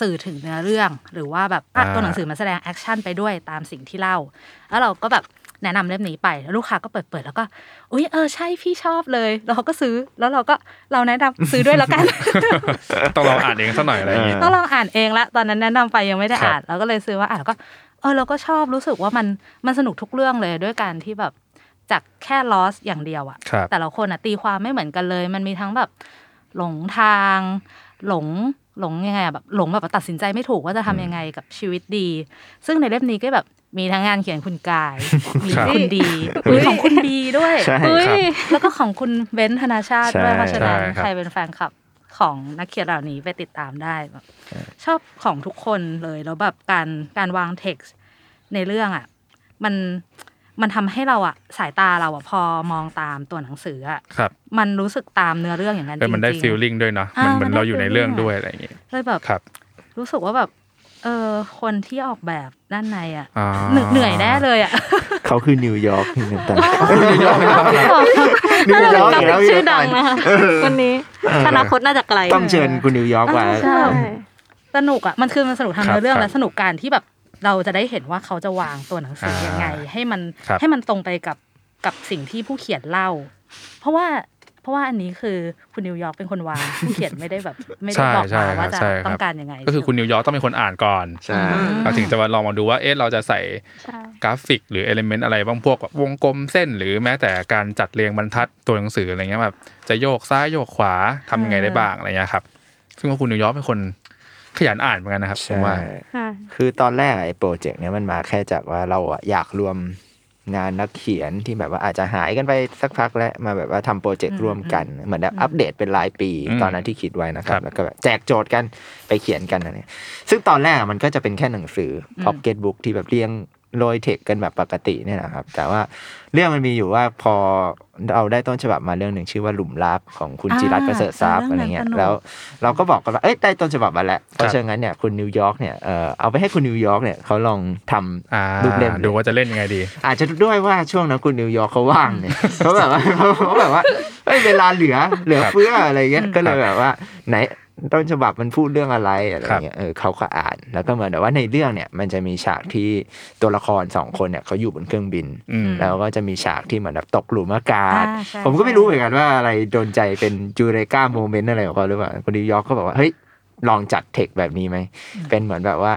สื่อถึงเนื้อเรื่อง หรือว่าแบบอะอ่าตัวหนังสือมันแสดง action ไปด้วยตามสิ่งที่เล่า แล้วเราก็แบบ แนะนำเล่มนี้ไปแล้วลูกค้าก็เปิดเปิดๆแล้วก็อุ้ยเออใช่พี่ชอบเลยแล้วเขาก็ซื้อแล้วเราก็เราแนะนำซื้อด้วยแล้วกันต้องลองอ่านเองสักหน่อยอะไรอย่างงี้ต้องลองอ่านเองละตอนนั้นแนะนำไปยังไม่ได้ครับอ่านเราก็เลยซื้อว่าอ่านแล้วก็เออเราก็ชอบรู้สึกว่ามันมันสนุกทุกเรื่องเลยด้วยการที่แบบจากแค่ loss อย่างเดียวอะครับแต่ละคนอะตีความไม่เหมือนกันเลย มันมีทั้งแบบหลงทาง หลงหลงยังไงอะแบบหลงแบบตัดสินใจไม่ถูกว่าจะทำยังไงกับชีวิตดี ซึ่งในเล่มนี้ก็แบบ มีทั้งงานเขียนคุณกาย มีครับคุณดีมีของคุณบีด้วยใช่อุ้ยครับแล้วก็ของคุณเบนซ์ธนาชาติด้วยใช่เพราะฉะนั้นใช่ครับใครเป็นแฟนคลับของนักเขียนเหล่านี้ไปติดตามได้แบบชอบของทุกคนเลยแล้วแบบการการวางเท็กซ์ในเรื่องอะ มันมันทำให้เราอะสายตาเราอะพอมองตามตัวหนังสืออะครับมันรู้สึกตามเนื้อเรื่องอย่างนั้นเออมันได้จริงๆฟีลลิ่งด้วยเนาะอ่ามันเหมือนมันได้เราอยู่ในเรื่อง feeling ด้วยอะไรอย่างงี้เลยแบบครับรู้สึกว่าแบบ เออคนที่ออกแบบด้านในอะอ่า เหนื่อยเหนื่อยแน่เลยอะเขาคือนิวยอร์กพี่น้ำตาลน่าจะเป็นกราฟิกชื่อดังนะคะวันนี้อนาคตน่าจะไกลต้องเชิญคุณนิวยอร์กมา ใช่ใช่สนุกอะมันคือมันสนุกทางครับเนื้อเรื่องครับและสนุกการที่แบบเราจะได้เห็นว่าเขาจะวางตัวหนังสือยังไงให้มันครับ ให้มันตรงไปกับกับสิ่งที่ผู้เขียนเล่า เพราะว่า เพราะว่าอันนี้คือคุณนิวยอร์กเป็นคนวางผู้เขียนไม่ได้แบบไม่ได้ใช่บอกใช่มาครัว่าบจะใช่ครับต้องการยังไง ก็คือคุณนิวยอร์กต้องเป็นคนอ่านก่อนใช่เราถึงจะมาลองมาดูว่าเอ๊ะเราจะใส่ใช่กราฟิก หรือ element อะไรบ้างพวกแบบวงกลมเส้น หรือแม้แต่การจัดเรียงบรรทัดตัวหนังสืออะไรเงี้ยแบบจะโยกซ้ายโยกขวาทำยังไงได้บ้างอะไรเงี้ยครับ ซึ่งว่าคุณนิวยอร์กเป็นคนขยันอ่านเหมือนกันนะครับผมใช่ว่าค่ะคือตอนแรกไอ้โปรเจกต์เนี้ยมันมาแค่จากว่าเราอะอยากรวม งานนักเขียนที่แบบว่าอาจจะหายกันไปสักพักแล้วมาแบบว่าทำโปรเจกต์ร่วมกัน เหมือนแบบอัปเดตเป็นรายปีอืมตอนนั้นที่คิดไว้นะครัครับบแล้วก็แบบแจกโจทย์กันไปเขียนกันนะเนี่ยซึ่งตอนแรกอะมันก็จะเป็นแค่หนังสือพ็อกเก็ตบุ๊กที่แบบเรียง โรยเทคกันแบบปกติเนี่ยนะครับ แต่ว่าเรื่องมันมีอยู่ว่าพอเราได้ต้นฉบับมาเรื่องหนึ่งชื่อว่าหลุมรักของคุณอ่าจิรัตน์ประเสริฐทรัพย์เรื่อะองไรนั้นเงี้ยสนุกแล้วเราก็บอกกันว่าเอ้ยได้ต้นฉบับมาแล้วเพครัราะบฉะนั้นเนี่ยคุณนิวยอร์กเนี่ยเออเอาไปให้คุณนิวยอร์กเนี่ยเขาลองทำอ่ารูปเล่มดูว่าจะเล่นยังไงดี อาจจะด้วยว่าช่วงนั้นคุณนิวยอร์กเขาว่างเนี่ยเขาแบบว่าเขาแบบว่าเอ้ยเวลาเหลือเหลือเฟืออะไรเงี้ยก็เลยแบบว่าไหน ต้นฉบับมันพูดเรื่องอะไรอะไรเงี้ยเออเขาก็อ่าน แล้วก็เหมือนแบบว่าในเรื่องเนี่ย มันจะมีฉากที่ตัวละครสองคนเนี่ยเขาอยู่บนเครื่องบินอืมแล้วก็จะมีฉากที่เหมือนแบบตกหลุมอากาศอ่าใช่ผมก็ไม่รู้เหมือนกันว่าอะไรโดนใจเป็นจูเรกาโมเมนต์อะไรของเขาหรือเปล่าคนนิวยอร์กก็บอกว่าเฮ้ยลองจัดเทคแบบนี้ไหม เป็นเหมือนแบบว่า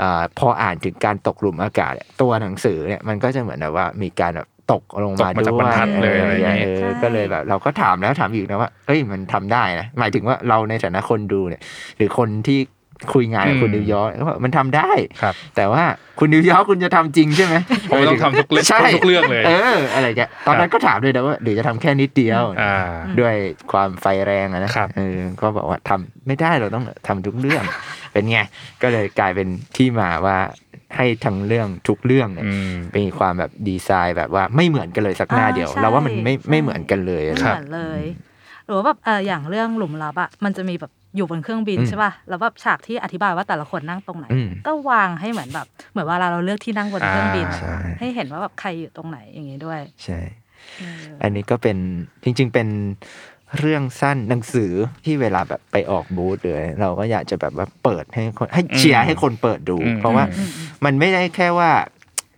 อาพออ่านถึงการตกหลุมอากาศเนี่ยตัวหนังสือเนี่ยมันก็จะเหมือนแบบว่ามีการแบบ ตกลงมาตกมาจากด้วบรรยทัดเลยอออะไรอย่างงี้เออใช่ก็เลยแบบเราก็ถามแล้วถามอีกนะว่าเอ้ยมันทำได้นะหมายถึงว่าเราในฐานะคนดูเนี่ย หรือคนที่คุยงานกับคุณนิวยอร์กก็บอกมันทำได้ครับแต่ว่าคุณนิวยอร์กคุณจะทำจริงใช่ไหมผมต้องทำทุกเรื่องใช่ทุกเรื่องเลยเอออะไรแกตอนนั้นก็ถามด้วยนะว่าหรือจะทำแค่นิดเดียวอ่าด้วยความไฟแรงอะนะครับเออก็บอกว่าทำไม่ได้เราต้องทำทุกเรื่อง เป็นไงก็เลยกลายเป็นที่มาว่า ให้ทั้งเรื่องทุกเรื่องเนี่ยอืมมีความแบบดีไซน์แบบว่าไม่เหมือนกันเลยสักหน้าอ่าเดียวใช่เราว่ามันไม่ใช่ไม่เหมือนกันเลยไม่นะเหมือนเลย หรือว่าแบบเอออย่างเรื่องหลุมลับอะมันจะมีแบบอยู่บนเครื่องบินอืมใช่ป่ะ แล้วแบบฉากที่อธิบายว่าแต่ละคนนั่งตรงไหนอืมก็วางให้เหมือนแบบ เหมือนเวลาเราเลือกที่นั่งบนเครื่องบินอะอ่าใช่ให้เห็นว่าแบบใครอยู่ตรงไหนอย่างงี้ด้วย ใช่เอออันนี้ก็เป็นจริง ๆ เป็น เรื่องสั้นหนังสือที่เวลาแบบไปออกบูธเลยเราก็อยากจะแบบว่าเปิดให้คนให้เชียร์ให้คนเปิดดูอืมเพราะว่าอืมอืมมันไม่ได้แค่ว่า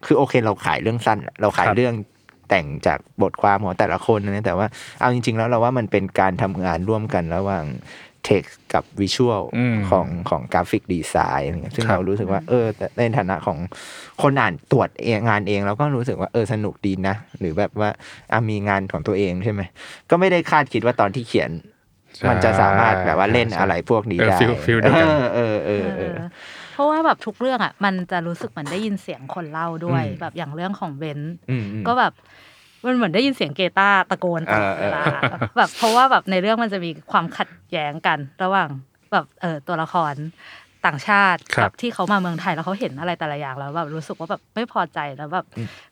คือโอเคเราขายเรื่องสั้น เราขายครับเรื่องแต่งจากบทความของแต่ละคนนะแต่ว่าเอาจริง ๆ แล้วเราว่ามันเป็นการทำงานร่วมกันระหว่าง text กับ visual อืมของของกราฟิกดีไซน์อะไรเงี้ยซึ่งครับเรารู้สึกว่า เออแต่ในฐานะของคนอ่านตรวจเองงานเองเราก็รู้สึกว่าเออสนุกดีนะ หรือแบบว่าอะมีงานของตัวเองใช่ไหม ก็ไม่ได้คาดคิดว่าตอนที่เขียนใช่มันจะสามารถแบบว่าเล่นอะไรพวกนี้เออได้ feel- feel เดียวเอกันอเออเออเออเออเพราะว่าแบบทุกเรื่องอะมันจะรู้สึกเหมือนได้ยินเสียงคนเล่าด้วยอืมแบบอย่างเรื่องของเบนซ์อืมอืมก็แบบ มันเหมือนได้ยินเสียงเกตาร์ตะโกนตลอดเวลาเออเออแบบเพราะว่าแบบในเรื่องมันจะมีความขัดแย้งกันระหว่างแบบเออตัวละครต่างชาติครับกับที่เขามาเมืองไทยแล้วเขาเห็นอะไรแต่ละอย่างแล้วแบบรู้สึกว่าแบบไม่พอใจแล้วแบบ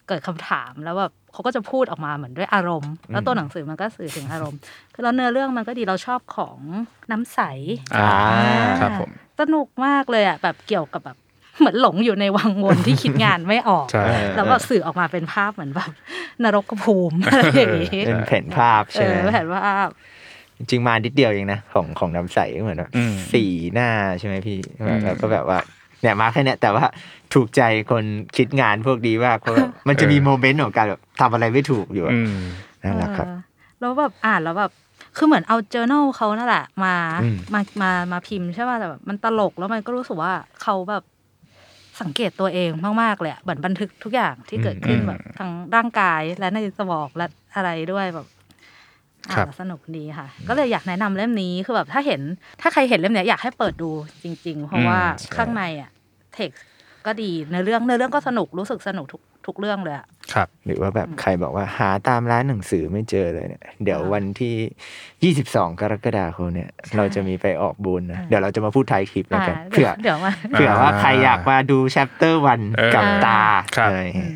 เกิดคำถามแล้วแบบเขาก็จะพูดออกมาเหมือนด้วยอารมณ์ แล้วตัวหนังสือมันก็สื่อถึงอารมณ์คือแล้วเนื้อเรื่องมันก็ดีเราชอบของน้ำใสอ่าอ่าครับผมสนุกมากเลยอะแบบเกี่ยวกับแบบ เหมือนหลงอยู่ในวังวนที่คิดงานไม่ออกใช่แล้วก็สื่อออกมาเป็นภาพเหมือนแบบนรกภูมิอะไรอย่างงี้เป็นแผ่นภาพเอใช่ไหมอแผ่นภาพจริงๆมานิดเดียวเองนะของของน้ำใสเหมือนแบบอืมสี่หน้าใช่ไหมพี่อืมแล้วก็แบบว่าเนี่ยมาแค่เนี้ยแต่ว่าถูกใจคนคิดงานพวกนี้มากเพราะแบบมันจะมีโมเมนต์ของการแบบทำอะไรไม่ถูกอยู่อะอืมนั่นแหละครับเออแล้วแบบอ่านแล้วแบบคือเหมือนเอา journal เขานั่นแหละมาอืมมามามาพิมพ์ใช่ป่ะแต่แบบมันตลกแล้วมันก็รู้สึกว่าเขาแบบ สังเกตตัวเองมากๆเลยอะเหมือนบันทึกทุกอย่างที่เกิดขึ้นอืมแบบทั้งร่างกายและในสมองและอะไรด้วยแบบอ่าครันบแล้วสนุกดีค่ะ ก็เลยอยากแนะนำเล่มนี้คือแบบถ้าเห็น ถ้าใครเห็นเล่มเนี้ยอยากให้เปิดดูจริง ๆ เพราะว่าข้างในอะเท็กซ์ ก็ดีในเรื่องในเรื่องก็สนุกรู้สึกสนุกทุกทุกเรื่องเลยอะครับ หรือว่าแบบใครบอกว่าหาตามร้านหนังสือไม่เจอเลยเนี่ย เดี๋ยววันที่ 22 กรกฎาคมเนี่ย เราจะมีไปออกบูนนะ เดี๋ยวเราจะมาพูดท้ายคลิปแล้วกันอ่าเผื่อเดี๋ยวมาเผื่อว่าใครอยากมาดูแชปเตอร์วันเออกับตาครับอะไรอย่างเงี้ย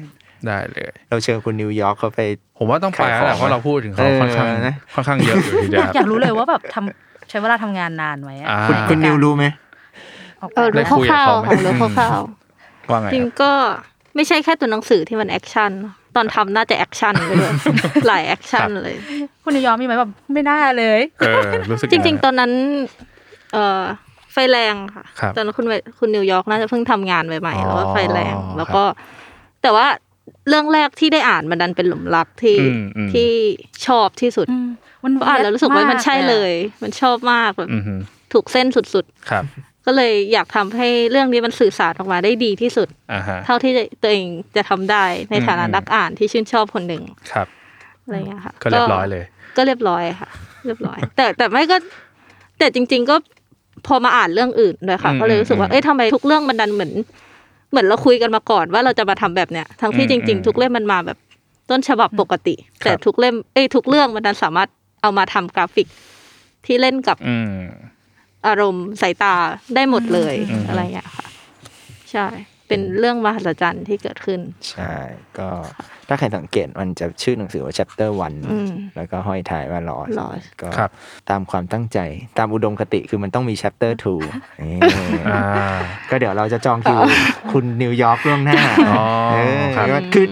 ได้เลย เราเชิญคุณนิวยอร์กเขาไป ผมว่าต้องไปแล้วแหละขายของเพราะเราพูดถึงเขาเออค่อนข้างนะค่อนข้างเยอะอยู่ทีเดีอวยากอยากรู้เลยว่าแบบทำใช้เวลาทำงานนานไหมอะอ่าคุณคุณนิวรู้ไหมออกเออแบบรู้ได้คุยคกับร่าวเขาๆไหมค่ะรู้คร่าว ว่าไงๆจริงครับก็ไม่ใช่แค่ตัวหนังสือที่มัน action ตอนทำน่าจะ action ไปด้วยหลาย action เลย คุณนิวยอร์กมีไหมแบบไม่น่าเลยเออรู้สึกจริงยัไๆตอนนั้น เอ่อไฟแรงค่ะครับตอนนั้นคุณเวคุณนิวยอร์กน่าจะเพิ่งทำงานใหม่อ๋อๆแล้วก็ไฟแรงครับแล้วก็ แต่ว่าเรื่องแรกที่ได้อ่านมันดันเป็นหลุมรักที่อืมอืมที่ชอบที่สุดอืมมันเพราะอ่านแล้วรู้สึกว่ามันใช่เลย มันชอบมากแบบอือฮึถูกเส้นสุดครับๆ ก็เลยอยากทำให้เรื่องนี้มันสื่อสารออกมาได้ดีที่สุดอ่าฮะเท่าที่ตัวเองจะทำได้ในฐานะอืมนักอ่านที่ชื่นชอบคนหนึ่งครับอะไรเงี้ยค่ะก็เรียบร้อยเลย ก็เรียบร้อยค่ะ เรียบร้อย แต่แต่ไม่ก็ แต่จริง ๆก็พอมาอ่านเรื่องอื่นด้วยค่ะอืมก็เลยรู้สึกว่าอืมเอ้ยทำไมทุกเรื่องมันดันเหมือน เหมือนเราคุยกันมาก่อนว่าเราจะมาทำแบบเนี้ยทั้งที่อืมจริงอืมๆทุกเล่มมันมาแบบต้นฉบับปกติครับแต่ทุกเล่มเอ้ยทุกเรื่องมันดันสามารถเอามาทำกราฟิกที่เล่นกับ อืมอารมณ์สายตาได้หมดเลยอืมอะไรเงี้ยค่ะ ใช่ เป็นเรื่องมหัศจรรย์ที่เกิดขึ้น ใช่ ก็ถ้าใครสังเกตมันจะชื่อหนังสือว่า chapter อืม1แล้วก็ห้อยท้ายว่า lost Lost ก็ครับตามความตั้งใจตามอุดมคติคือมันต้องมี chapter 2นี่อ่าก็เดี๋ยวเราจะจองคิวคุณนิวยอร์กล่วงหน้าอ๋อเออครับคือ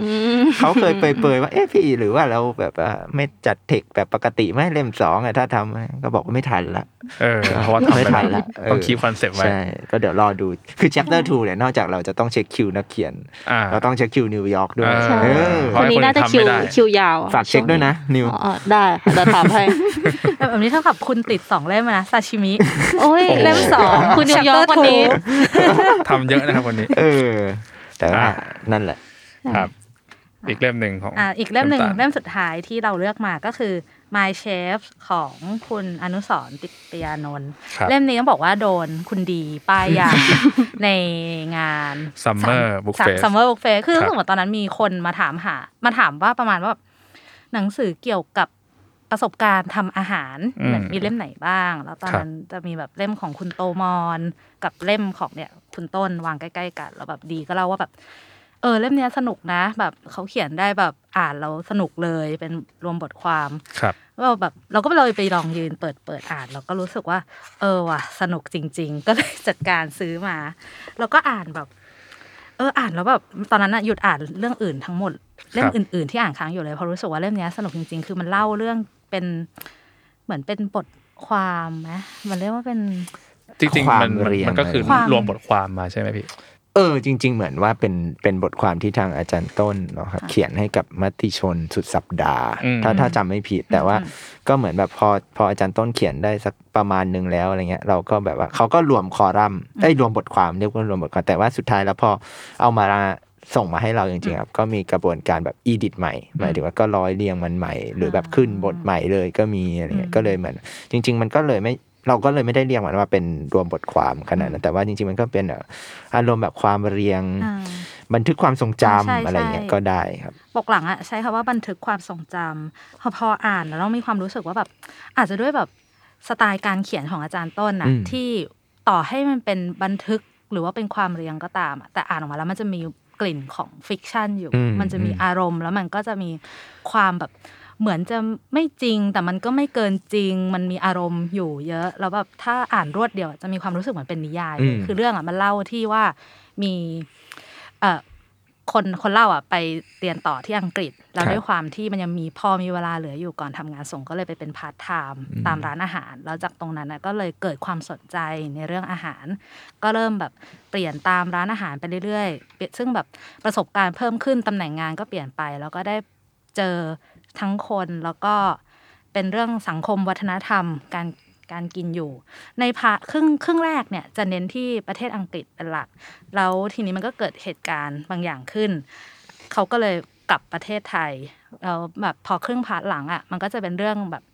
เขาเคยเปรยๆว่า เอ๊ะพี่หรือว่าเราแบบว่าไม่จัดเทคแบบปกติไหมเล่มสองอะถ้าทำก็บอกว่าไม่ทันละเออเพราะว่าทำไม่ไปทันแล้ละวเออต้อง keep คอนเซปต์ไว้ใช่ก็เดี๋ยวรอดูคือ chapter 2เนี่ยนอกจากเราจะต้องเช็คคิวนักเขียนอ่าเราต้องเช็คคิวนิวยอร์กด้วยเออใช่เออเพคราะนนี้ให้คนน่าจะทำคิไม่วได้คิวยาวฝากเช็คด้วยนะ นิวอ๋อได้ค่ะเดี๋ยวถามให้แบบนี้เท่ากับคุณติดสองเล่มอะนะซาชิมิโอ้ยโอ้โหเล่มสองคุณนิวยอร์กวันนี้ทำเยอะนะครับวันนี้ เออ แต่ว่าอ่านั่นแหละครับ อีกเล่มหนึ่งของอ่าอีกเล่มหนึ่งำตาเล่มสุดท้ายที่เราเลือกมาก็คือ My Chef ของคุณอนุสรณ์ติปยานนท์ครับเล่มนี้ต้องบอกว่าโดนคุณดีป้ายยาในงาน Summer Book Fest Summer Book Fest คือครับรู้สึกว่าตอนนั้นมีคนมาถามหา มาถามว่าประมาณว่าแบบหนังสือเกี่ยวกับประสบการณ์ทำอาหารอืมมีเล่มไหนบ้าง แล้วตอนครับนั้นจะมีแบบเล่มของคุณโตมร กับเล่มของเนี่ยคุณต้นวางใกล้ ๆ กัน แล้วแบบดีก็เล่าว่าแบบ เออเล่มเนี้ยสนุกนะ แบบเขาเขียนได้แบบอ่านแล้วสนุกเลยเป็นรวมบทความครับเราแบบเราก็เลยไปลองยืนเปิดเปิดอ่านเราก็รู้สึกว่า เออว่ะสนุกจริง ๆ ก็เลยจัดการซื้อมา แล้วก็อ่านแบบ เอออ่านแล้วแบบตอนนั้นอะหยุดอ่านเรื่องอื่นทั้งหมดเล่มอื่น ๆ ที่อ่านค้างอยู่เลยเพราะรู้สึกว่าเล่มเนี้ยสนุกจริง ๆ คือมันเล่าเรื่องเป็นเหมือนเป็นบทความไหมมันเรียกว่าเป็นจริงควาๆมมันมันเรียงมันก็คือความรวมบทความมาใช่ไหมพี่ เออจริง ๆ เหมือนว่าเป็นเป็นบทความที่ทางอาจารย์ต้นเนาะครับเขียนให้กับมติชนสุดสัปดาห์อืมถ้าถ้าจำไม่ผิด แต่ว่าอืมก็เหมือนแบบพอพออาจารย์ต้นเขียนได้สักประมาณหนึ่งแล้วอะไรเงี้ยเราก็แบบว่าเขาก็รวมคอรัมน์ได้ยรวมบทความเรียกว่ารวมบทความแต่ว่าสุดท้ายแล้วพอเอามาส่งมาให้เราจริงๆครับก็มีกระบวนการแบบอีดิทใหม่หมายถึงว่าก็ร้อยเรียงมันใหม่ หรือแบบขึ้นบทใหม่เลยก็มีอะไรเงี้ยก็เลยเหมือนจริง ๆ มันก็เลยไม่ เราก็เลยไม่ได้เรียกมันว่าเป็นรวมบทความขนาดนั้นแต่ว่าจริงๆมันก็เป็นแบบอารมณ์แบบความเรียงอ่าบันทึกความทรงจำใช่ใช่อะไรเงี้ยก็ได้ครับปกหลังอะใช้คำว่าบันทึกความทรงจำพอพออ่านแล้วเรามีความรู้สึกว่าแบบอาจจะด้วยแบบสไตล์การเขียนของอาจารย์ต้นอะอืมที่ต่อให้มันเป็นบันทึกหรือว่าเป็นความเรียงก็ตามอะแต่อ่านออกมาแล้วมันจะมีกลิ่นของฟิกชันอยู่อืมมันจะมีอืมอารมณ์แล้วมันก็จะมีความแบบ เหมือนจะไม่จริง แต่มันก็ไม่เกินจริง มันมีอารมณ์อยู่เยอะ แล้วแบบถ้าอ่านรวดเดียวจะมีความรู้สึกเหมือนเป็นนิยายเลยคือเรื่องอะมันเล่าที่ว่ามีเอ่อคนคนเล่าอะไปเรียนต่อที่อังกฤษ แล้วครับด้วยความที่มันยังมีพอมีเวลาเหลืออยู่ก่อนทำงานส่งก็เลยไปเป็นพาร์ทไทม์ตามร้านอาหาร แล้วจากตรงนั้นนะก็เลยเกิดความสนใจในเรื่องอาหาร ก็เริ่มแบบเปลี่ยนตามร้านอาหารไปเรื่อยๆ ซึ่งแบบประสบการณ์เพิ่มขึ้นตำแหน่งงานก็เปลี่ยนไป แล้วก็ได้เจอ ทั้งคนแล้วก็เป็นเรื่องสังคมวัฒนธรรม การการกินอยู่ ในพาครึ่งครึ่งแรกเนี่ยจะเน้นที่ประเทศอังกฤษเป็นหลัก แล้วทีนี้มันก็เกิดเหตุการณ์บางอย่างขึ้น เขาก็เลยกลับประเทศไทยแล้วแบบพอครึ่ง part หลังอะมันก็จะเป็นเรื่องแบบ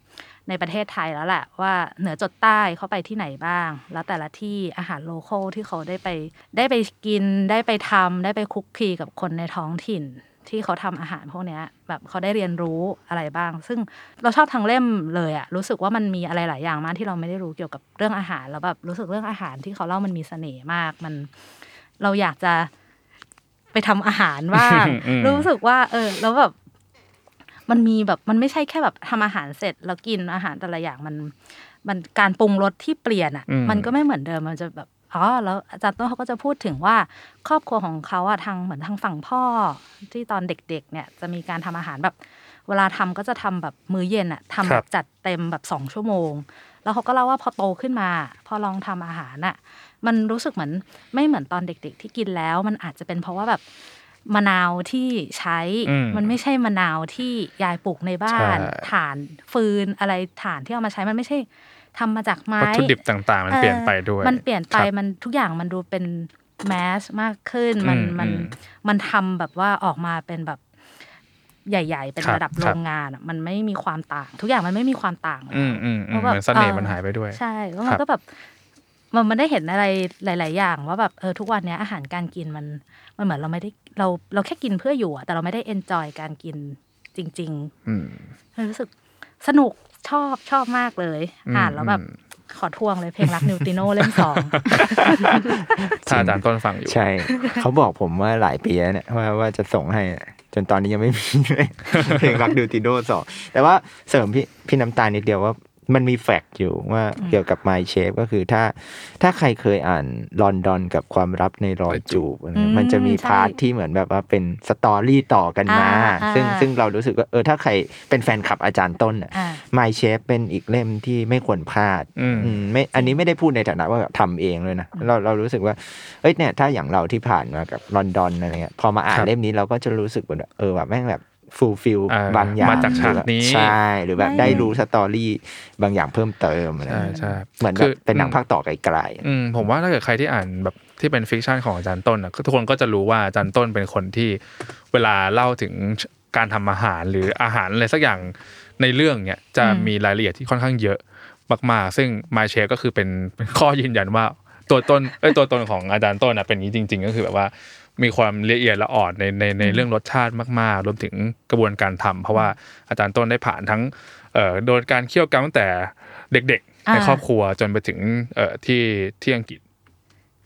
ในประเทศไทยแล้วแหละว่าเหนือจดใต้เขาไปที่ไหนบ้าง แล้วแต่ละที่อาหาร local ที่เขาได้ไป ได้ไปกินได้ไปทำได้ไปคลุกคลีกับคนในท้องถิ่น ที่เขาทำอาหารพวกเนี้ยแบบเขาได้เรียนรู้อะไรบ้าง ซึ่งเราชอบทั้งเล่มเลยอะรู้สึกว่ามันมีอะไรหลายอย่างมากที่เราไม่ได้รู้เกี่ยวกับเรื่องอาหารแล้วแบบรู้สึกเรื่องอาหารที่เขาเล่ามันมีเสน่ห์มากมัน เราอยากจะไปทำอาหารบ้างอืมรู้สึกว่า เออ แล้วแบบมันมีแบบมันไม่ใช่แค่แบบทำอาหารเสร็จ แล้วกินอาหารแต่ละอย่างมัน มันการปรุงรสที่เปลี่ยนอะอืมมันก็ไม่เหมือนเดิมมันจะแบบ อ๋อแล้วอาจารย์ต้นเขาก็จะพูดถึงว่าครอบครัวของเขาอะทางเหมือนทางฝั่งพ่อที่ตอนเด็ก ๆ เนี่ยจะมีการทำอาหารแบบ เวลาทำก็จะทำแบบมื้อเย็นอะทำคแบรับบจัดเต็มแบบสองชั่วโมง แล้วเขาก็เล่าว่าพอโตขึ้นมา พอลองทำอาหารอะมันรู้สึกเหมือนไม่เหมือนตอนเด็ก ๆ ที่กินแล้ว มันอาจจะเป็นเพราะว่าแบบมะนาวที่ใช้อืมมันไม่ใช่มะนาวที่ยายปลูกในบ้านใช่ถ่านฟืนอะไรถ่านที่เอามาใช้มันไม่ใช่ ทำมาจากไม้วัตถุดิบต่างๆ มันเปลี่ยนไปด้วยมันเปลี่ยนไปครับมันทุกอย่างมันดูเป็นแมสมากขึ้นมันอืมมันอืมมันทำแบบว่าออกมาเป็นแบบใหญ่ ๆ เป็นครับระดับคโรรับงงานอะมันไม่มีความต่าง ทุกอย่างมันไม่มีความต่างอืมอืมอืมพราะแบบเหมือนเสน่ห์ออมันหายไปด้วย ใช่แล้วคมัรันบก็แบบมันมันได้เห็นอะไรหลาย ๆ อย่าง ว่าแบบเออทุกวันเนี้ยอาหารการกินมันมันเหมือนเราไม่ได้เราเราแค่กินเพื่ออยู่อะแต่เราไม่ได้เอนจอยการกินจริงๆอืมรู้สึกสนุก ชอบชอบมากเลยอืมอ่านแล้วแบบอืมขอทวงเลยเพลงรักนิวตริโนเล่มสองถ้าอาจารย์ต้นฟังอยู่ ใช่ เขาบอกผมว่าหลายปีแล้วเนี่ยว่าว่าจะส่งให้อะจนตอนนี้ยังไม่มีเลยเพลงรักนิวตริโนสองแต่ว่าเสริมพี่พี่น้ำตาลนิดเดียวว่า มันมี fact อยู่ว่าเกี่ยวกับ My Chefs ก็คือถ้าถ้าใครเคยอ่านลอนดอนกับความลับในรอยจูบอะไรอืมมันจะมีใช่ part ที่เหมือนแบบว่าเป็น story ต่อกันมาอ่าอ่าซึ่งซึ่งเรารู้สึกว่าเออถ้าใครเป็นแฟนคลับอาจารย์ต้นอะอ่า My Chefs เป็นอีกเล่มที่ไม่ควรพลาดอืมอืมไม่อันนี้ไม่ได้พูดในฐานะว่าแบบทำเองเลยนะเราเรารู้สึกว่าเอ้ยเนี่ยถ้าอย่างเราที่ผ่านมากับลอนดอนอะไรเงี้ยพอมาอ่านครับเล่มนี้เราก็จะรู้สึกว่าเออแบบแม่งแบบ fulfill อ่าบางอย่างมาจากฉากหรือแบบนี้ใช่หรือแบบไม่ได้รู้ story บางอย่างเพิ่มเติมอะไรใช่ใช่เหมือนแบคืบอเป็นหนังภาคต่อไกลอืมผมว่าถ้าเกิดใครที่อ่านแบบที่เป็น fiction ของอาจารย์ต้นนะทุกคนก็จะรู้ว่าอาจารย์ต้นเป็นคนที่เวลาเล่าถึงการทำอาหารหรืออาหารอะไรสักอย่างในเรื่องเนี่ยจะมีรายละเอียดที่ค่อนข้างเยอะมากๆ ซึ่ง My Chef ก็คือเป็นเป็นข้อยืนยันว่าตัวต้นเอ้ยตัวตนของอาจารย์ต้นนะเป็นอย่างนี้จริง ๆ ก็คือแบบว่า มีความละเอียดละอ่อนในในในเรื่องรสชาติมาก ๆ รวมถึงกระบวนการทำเพราะว่าอาจารย์ต้นได้ผ่านทั้งเอ่อโดนการเคี่ยวกรรมตั้งแต่เด็กๆ ในอ่าครอบครัวจนไปถึงเอ่อที่ที่อังกฤษ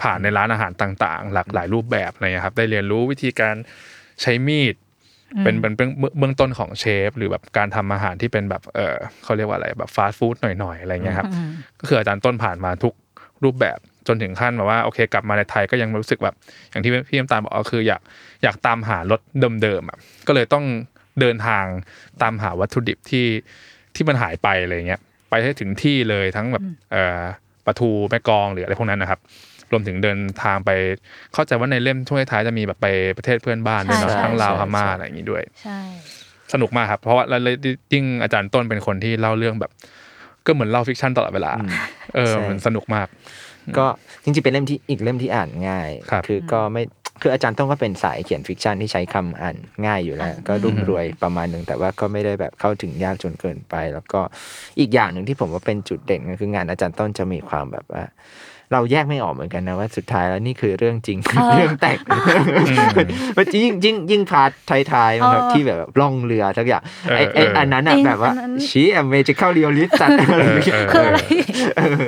ผ่านในร้านอาหารต่าง ๆ หลากหลายรูปแบบอะไรเงี้ยครับ ได้เรียนรู้วิธีการใช้มีดเป็นเป็นเป็นเบื้องเบื้องต้นของเชฟ หรือแบบการทำอาหารที่เป็นแบบเออเขาเรียกว่าอะไรแบบฟาสต์ฟู้ดหน่อยๆอะไรเงี้ยครับ ก็คืออาจารย์ต้นผ่านมาทุกรูปแบบ จนถึงขั้นแบบว่าโอเค กลับมาในไทยก็ยังรู้สึกแบบ อย่างที่พี่น้ำตาลบอกก็คืออยากอยากตามหารสเดิมๆอะก็เลยต้องเดินทางตามหาวัตถุดิบที่ที่มันหายไปอะไรเงี้ยไปให้ถึงที่เลยทั้งแบบเอ่อปลาทูแม่กลองหรืออะไรพวกนั้นนะครับ รวมถึงเดินทางไปเข้าใจว่าในเล่มช่วงท้ายๆจะมีแบบไปประเทศเพื่อนบ้านด้วยเนาะใช่ทั้งลาวใช่พม่าใช่อะไรอย่างนี้ด้วยใช่สนุกมากครับ เพราะว่าแล้วยิ่งอาจารย์ต้นเป็นคนที่เล่าเรื่องแบบ ก็เหมือนเล่า fiction ตลอดเวลา เออใช่มันสนุกมากๆ ก็จริงๆเป็นเล่มที่อีกเล่มที่อ่านง่ายครับอก็ไม่คืออาจารย์ต้นก็เป็นสายเขียน fiction ที่ใช้คำอ่านง่ายอยู่แล้ว ก็รุ่มรวยประมาณหนึ่งแต่ว่าก็ไม่ได้แบบเข้าถึงยากจนเกินไป แล้วก็อีกอย่างหนึ่งที่ผมว่าเป็นจุดเด่นก็คืองานอาจารย์ต้นจะมีความแบบว่า เราแยกไม่ออกเหมือนกันนะว่าสุดท้ายแล้วนี่คือเรื่องจริงเรื่องแต่งมันยิ่งยิ่งยิ่ง part ท้ายๆนะครับเออที่แบบล่องเรือสักอย่างไอ้เออไอ้เอออัอันนั้นอะจริงแบบว่าอันนั้นชี้อ magical realist อะไรอย่างเงี้ยเออเออคืออะไรเออ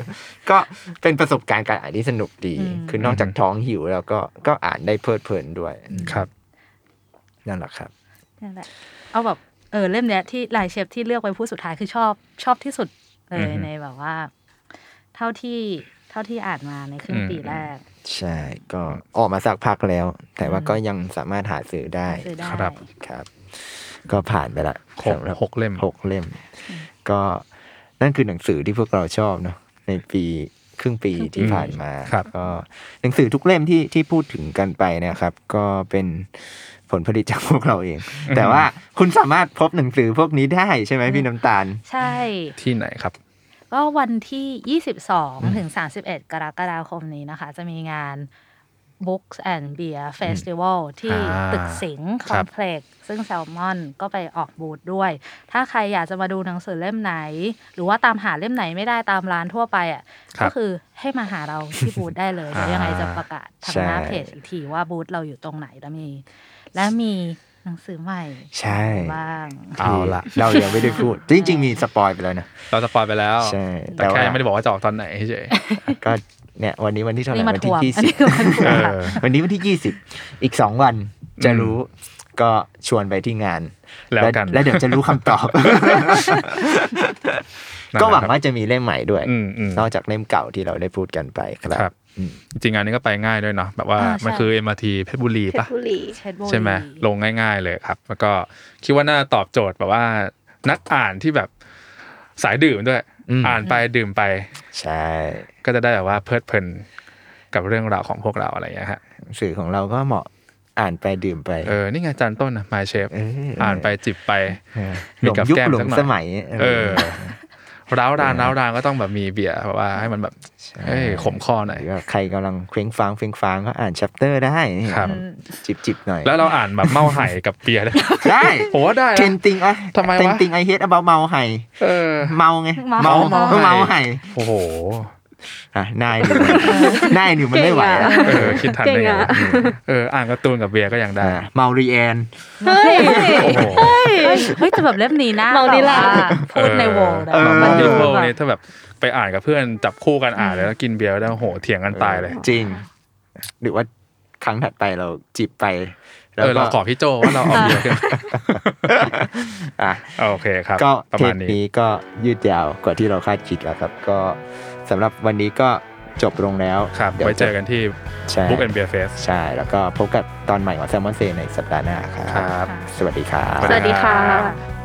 ก็เป็นประสบการณ์การอ่านที่สนุกดีอืมคือนอกจากท้องหิวแล้วก็ก็อ่านได้เพลิดเพลินด้วยครับนั่นแหละครับนั่นแหละเอาแบบเออเล่มเนี้ยที่ลายเชฟที่เลือกไว้ผู้สุดท้ายคือชอบชอบที่สุดเลอืยอฮึในแบบว่า เท่าที่เท่าที่อ่านมาในครึ่งอืมปีแรก ใช่ ก็ออกมาสักพักแล้ว แต่ว่าก็ยังสามารถหาซื้อได้ซื้อได้ครับครับ ก็ผ่านไปละหกสำรับหกเล่มหกเล่ม ก็นั่นคือหนังสือที่พวกเราชอบเนาะในปีครึ่งปีที่ผ่านมาครับก็หนังสือทุกเล่มที่ที่พูดถึงกันไปเนะครับ ก็เป็นผลผลิตจากพวกเราเอง แต่ว่าคุณสามารถพบหนังสือพวกนี้ได้ใช่ไหมพี่น้ำตาล ใช่ที่ไหนครับ ก็วันที่ 22 ถึง 31 กรกฎาคมนี้นะคะ จะมีงาน Books and Beer Festival ที่อ่าตึกสิงห์คครัอบมเพล็กซ์ซึ่งแซลมอนก็ไปออกบูธด้วย ถ้าใครอยากจะมาดูหนังสือเล่มไหน หรือว่าตามหาเล่มไหนไม่ได้ตามร้านทั่วไปอะครับก็คือให้มาหาเราที่บูธได้เลยเดี๋ยวยังไงจะประกาศทางหน้าใช่เพจอีกทีว่าบูธเราอยู่ตรงไหนแล้วมี และมี หนังสือใหม่ใช่บ้างเอาละเรายังไม่ได้พูด จริง ๆ มี spoil ไปแล้วนะเรา spoil ไปแล้วใช่แต่แต่แค่ว่ายังไม่ได้บอกว่าจะออกตอนไหนเฉยก็เนี่ยวันนี้วันที่เท่าไหร่นี่มาวันทที่วงยี่อันสินี้บคือมาทวงเออวันนี้วันที่ยี่สิบอีกสองวันจะรู้ก็ชวนไปที่งาน แล้วกันแล้วเดี๋ยวจะรู้คำตอบ ก็หวังว่าจะมีเล่มใหม่ด้วยอืมอืมนอกจากเล่มเก่าที่เราได้พูดกันไปคครัรับบอืม จริงๆงานนี้ก็ไปง่ายด้วยเนาะแบบว่าอ่าใช่มันคือ MRT เพชรบุรีเพชปะรบุรีเชดบุรีใช่ไหมลงง่าย ๆ เลยครับ แล้วก็คิดว่าน่าตอบโจทย์แบบว่า นักอ่านที่แบบสายดื่มด้วยอืมอ่านไปดื่มไป ใช่ ก็จะได้แบบว่าเพลิดเพลินกับเรื่องราวของพวกเราอะไรอย่างเงี้ยฮะหนังสือของเราก็เหมาะอ่านไปดื่มไป เออ นี่ไงจานต้นนะ My Chef เอออ่อ่านไปจิบไปเออมีหลงกับยุคแก้มหลงสักหน่อยสมัยเออ ร้าวรานร้าวรานก็ต้องแบบมีเบียร์แบบว่าให้มันแบบเฮ้ยขมคอหน่อยหรือว่าใครกำลังเคว้งฟางเฟ้งฟางก็อ่านชัปเตอร์ได้นี่ครับจิบจิบๆหน่อย แล้วเราอ่านแบบเมาไห่กับเบียร์ได้ได้ผมว่าได้เทนะนติงอะทำไมวะเทนติงไอเฮดเอาเมาไห่เออเมาไงเมาเมาเมาเมาไห่โอ้โห อะนายหนูนายหนูมันไม่ไหวแล้วเออคิดทันได้ไงเก่งอะเอออ่านการ์ตูนกับเบียร์ก็ยังได้อ่าเมารีแอนเฮ้ยโอ้โหเฮ้ยเฮ้ยแต่แบบเล่มนี้นะเมานิลาแบบว่าพูดในวงได้เออแบบมัมันนดิดูเพิลแบบเนี่ยถ้าแบบไปอ่านกับเพื่อนจับคู่กันอ่านแล้วกินเบียร์ได้โอ้โหเถียงกันตายเลย จริง หรือว่าครั้งถัดไปเราจิบไปเออเราขอพี่โจว่าเราเอาเบียร์ขึ้นอะโอเคครับ ก็ประเทมาปณนี้นี้ก็ยืดยาวกว่าที่เราคาดคิดแล้วครับ ก็ สำหรับวันนี้ก็จบลงแล้วครับดี๋ยวไว้เจอกันที่ใช่ Book and Beer Fest ใช่ แล้วก็พบกับตอนใหม่ของแซมมอนเซในสัปดาห์หน้าครับครับสวัสดีครับ สวัสดีค่ะ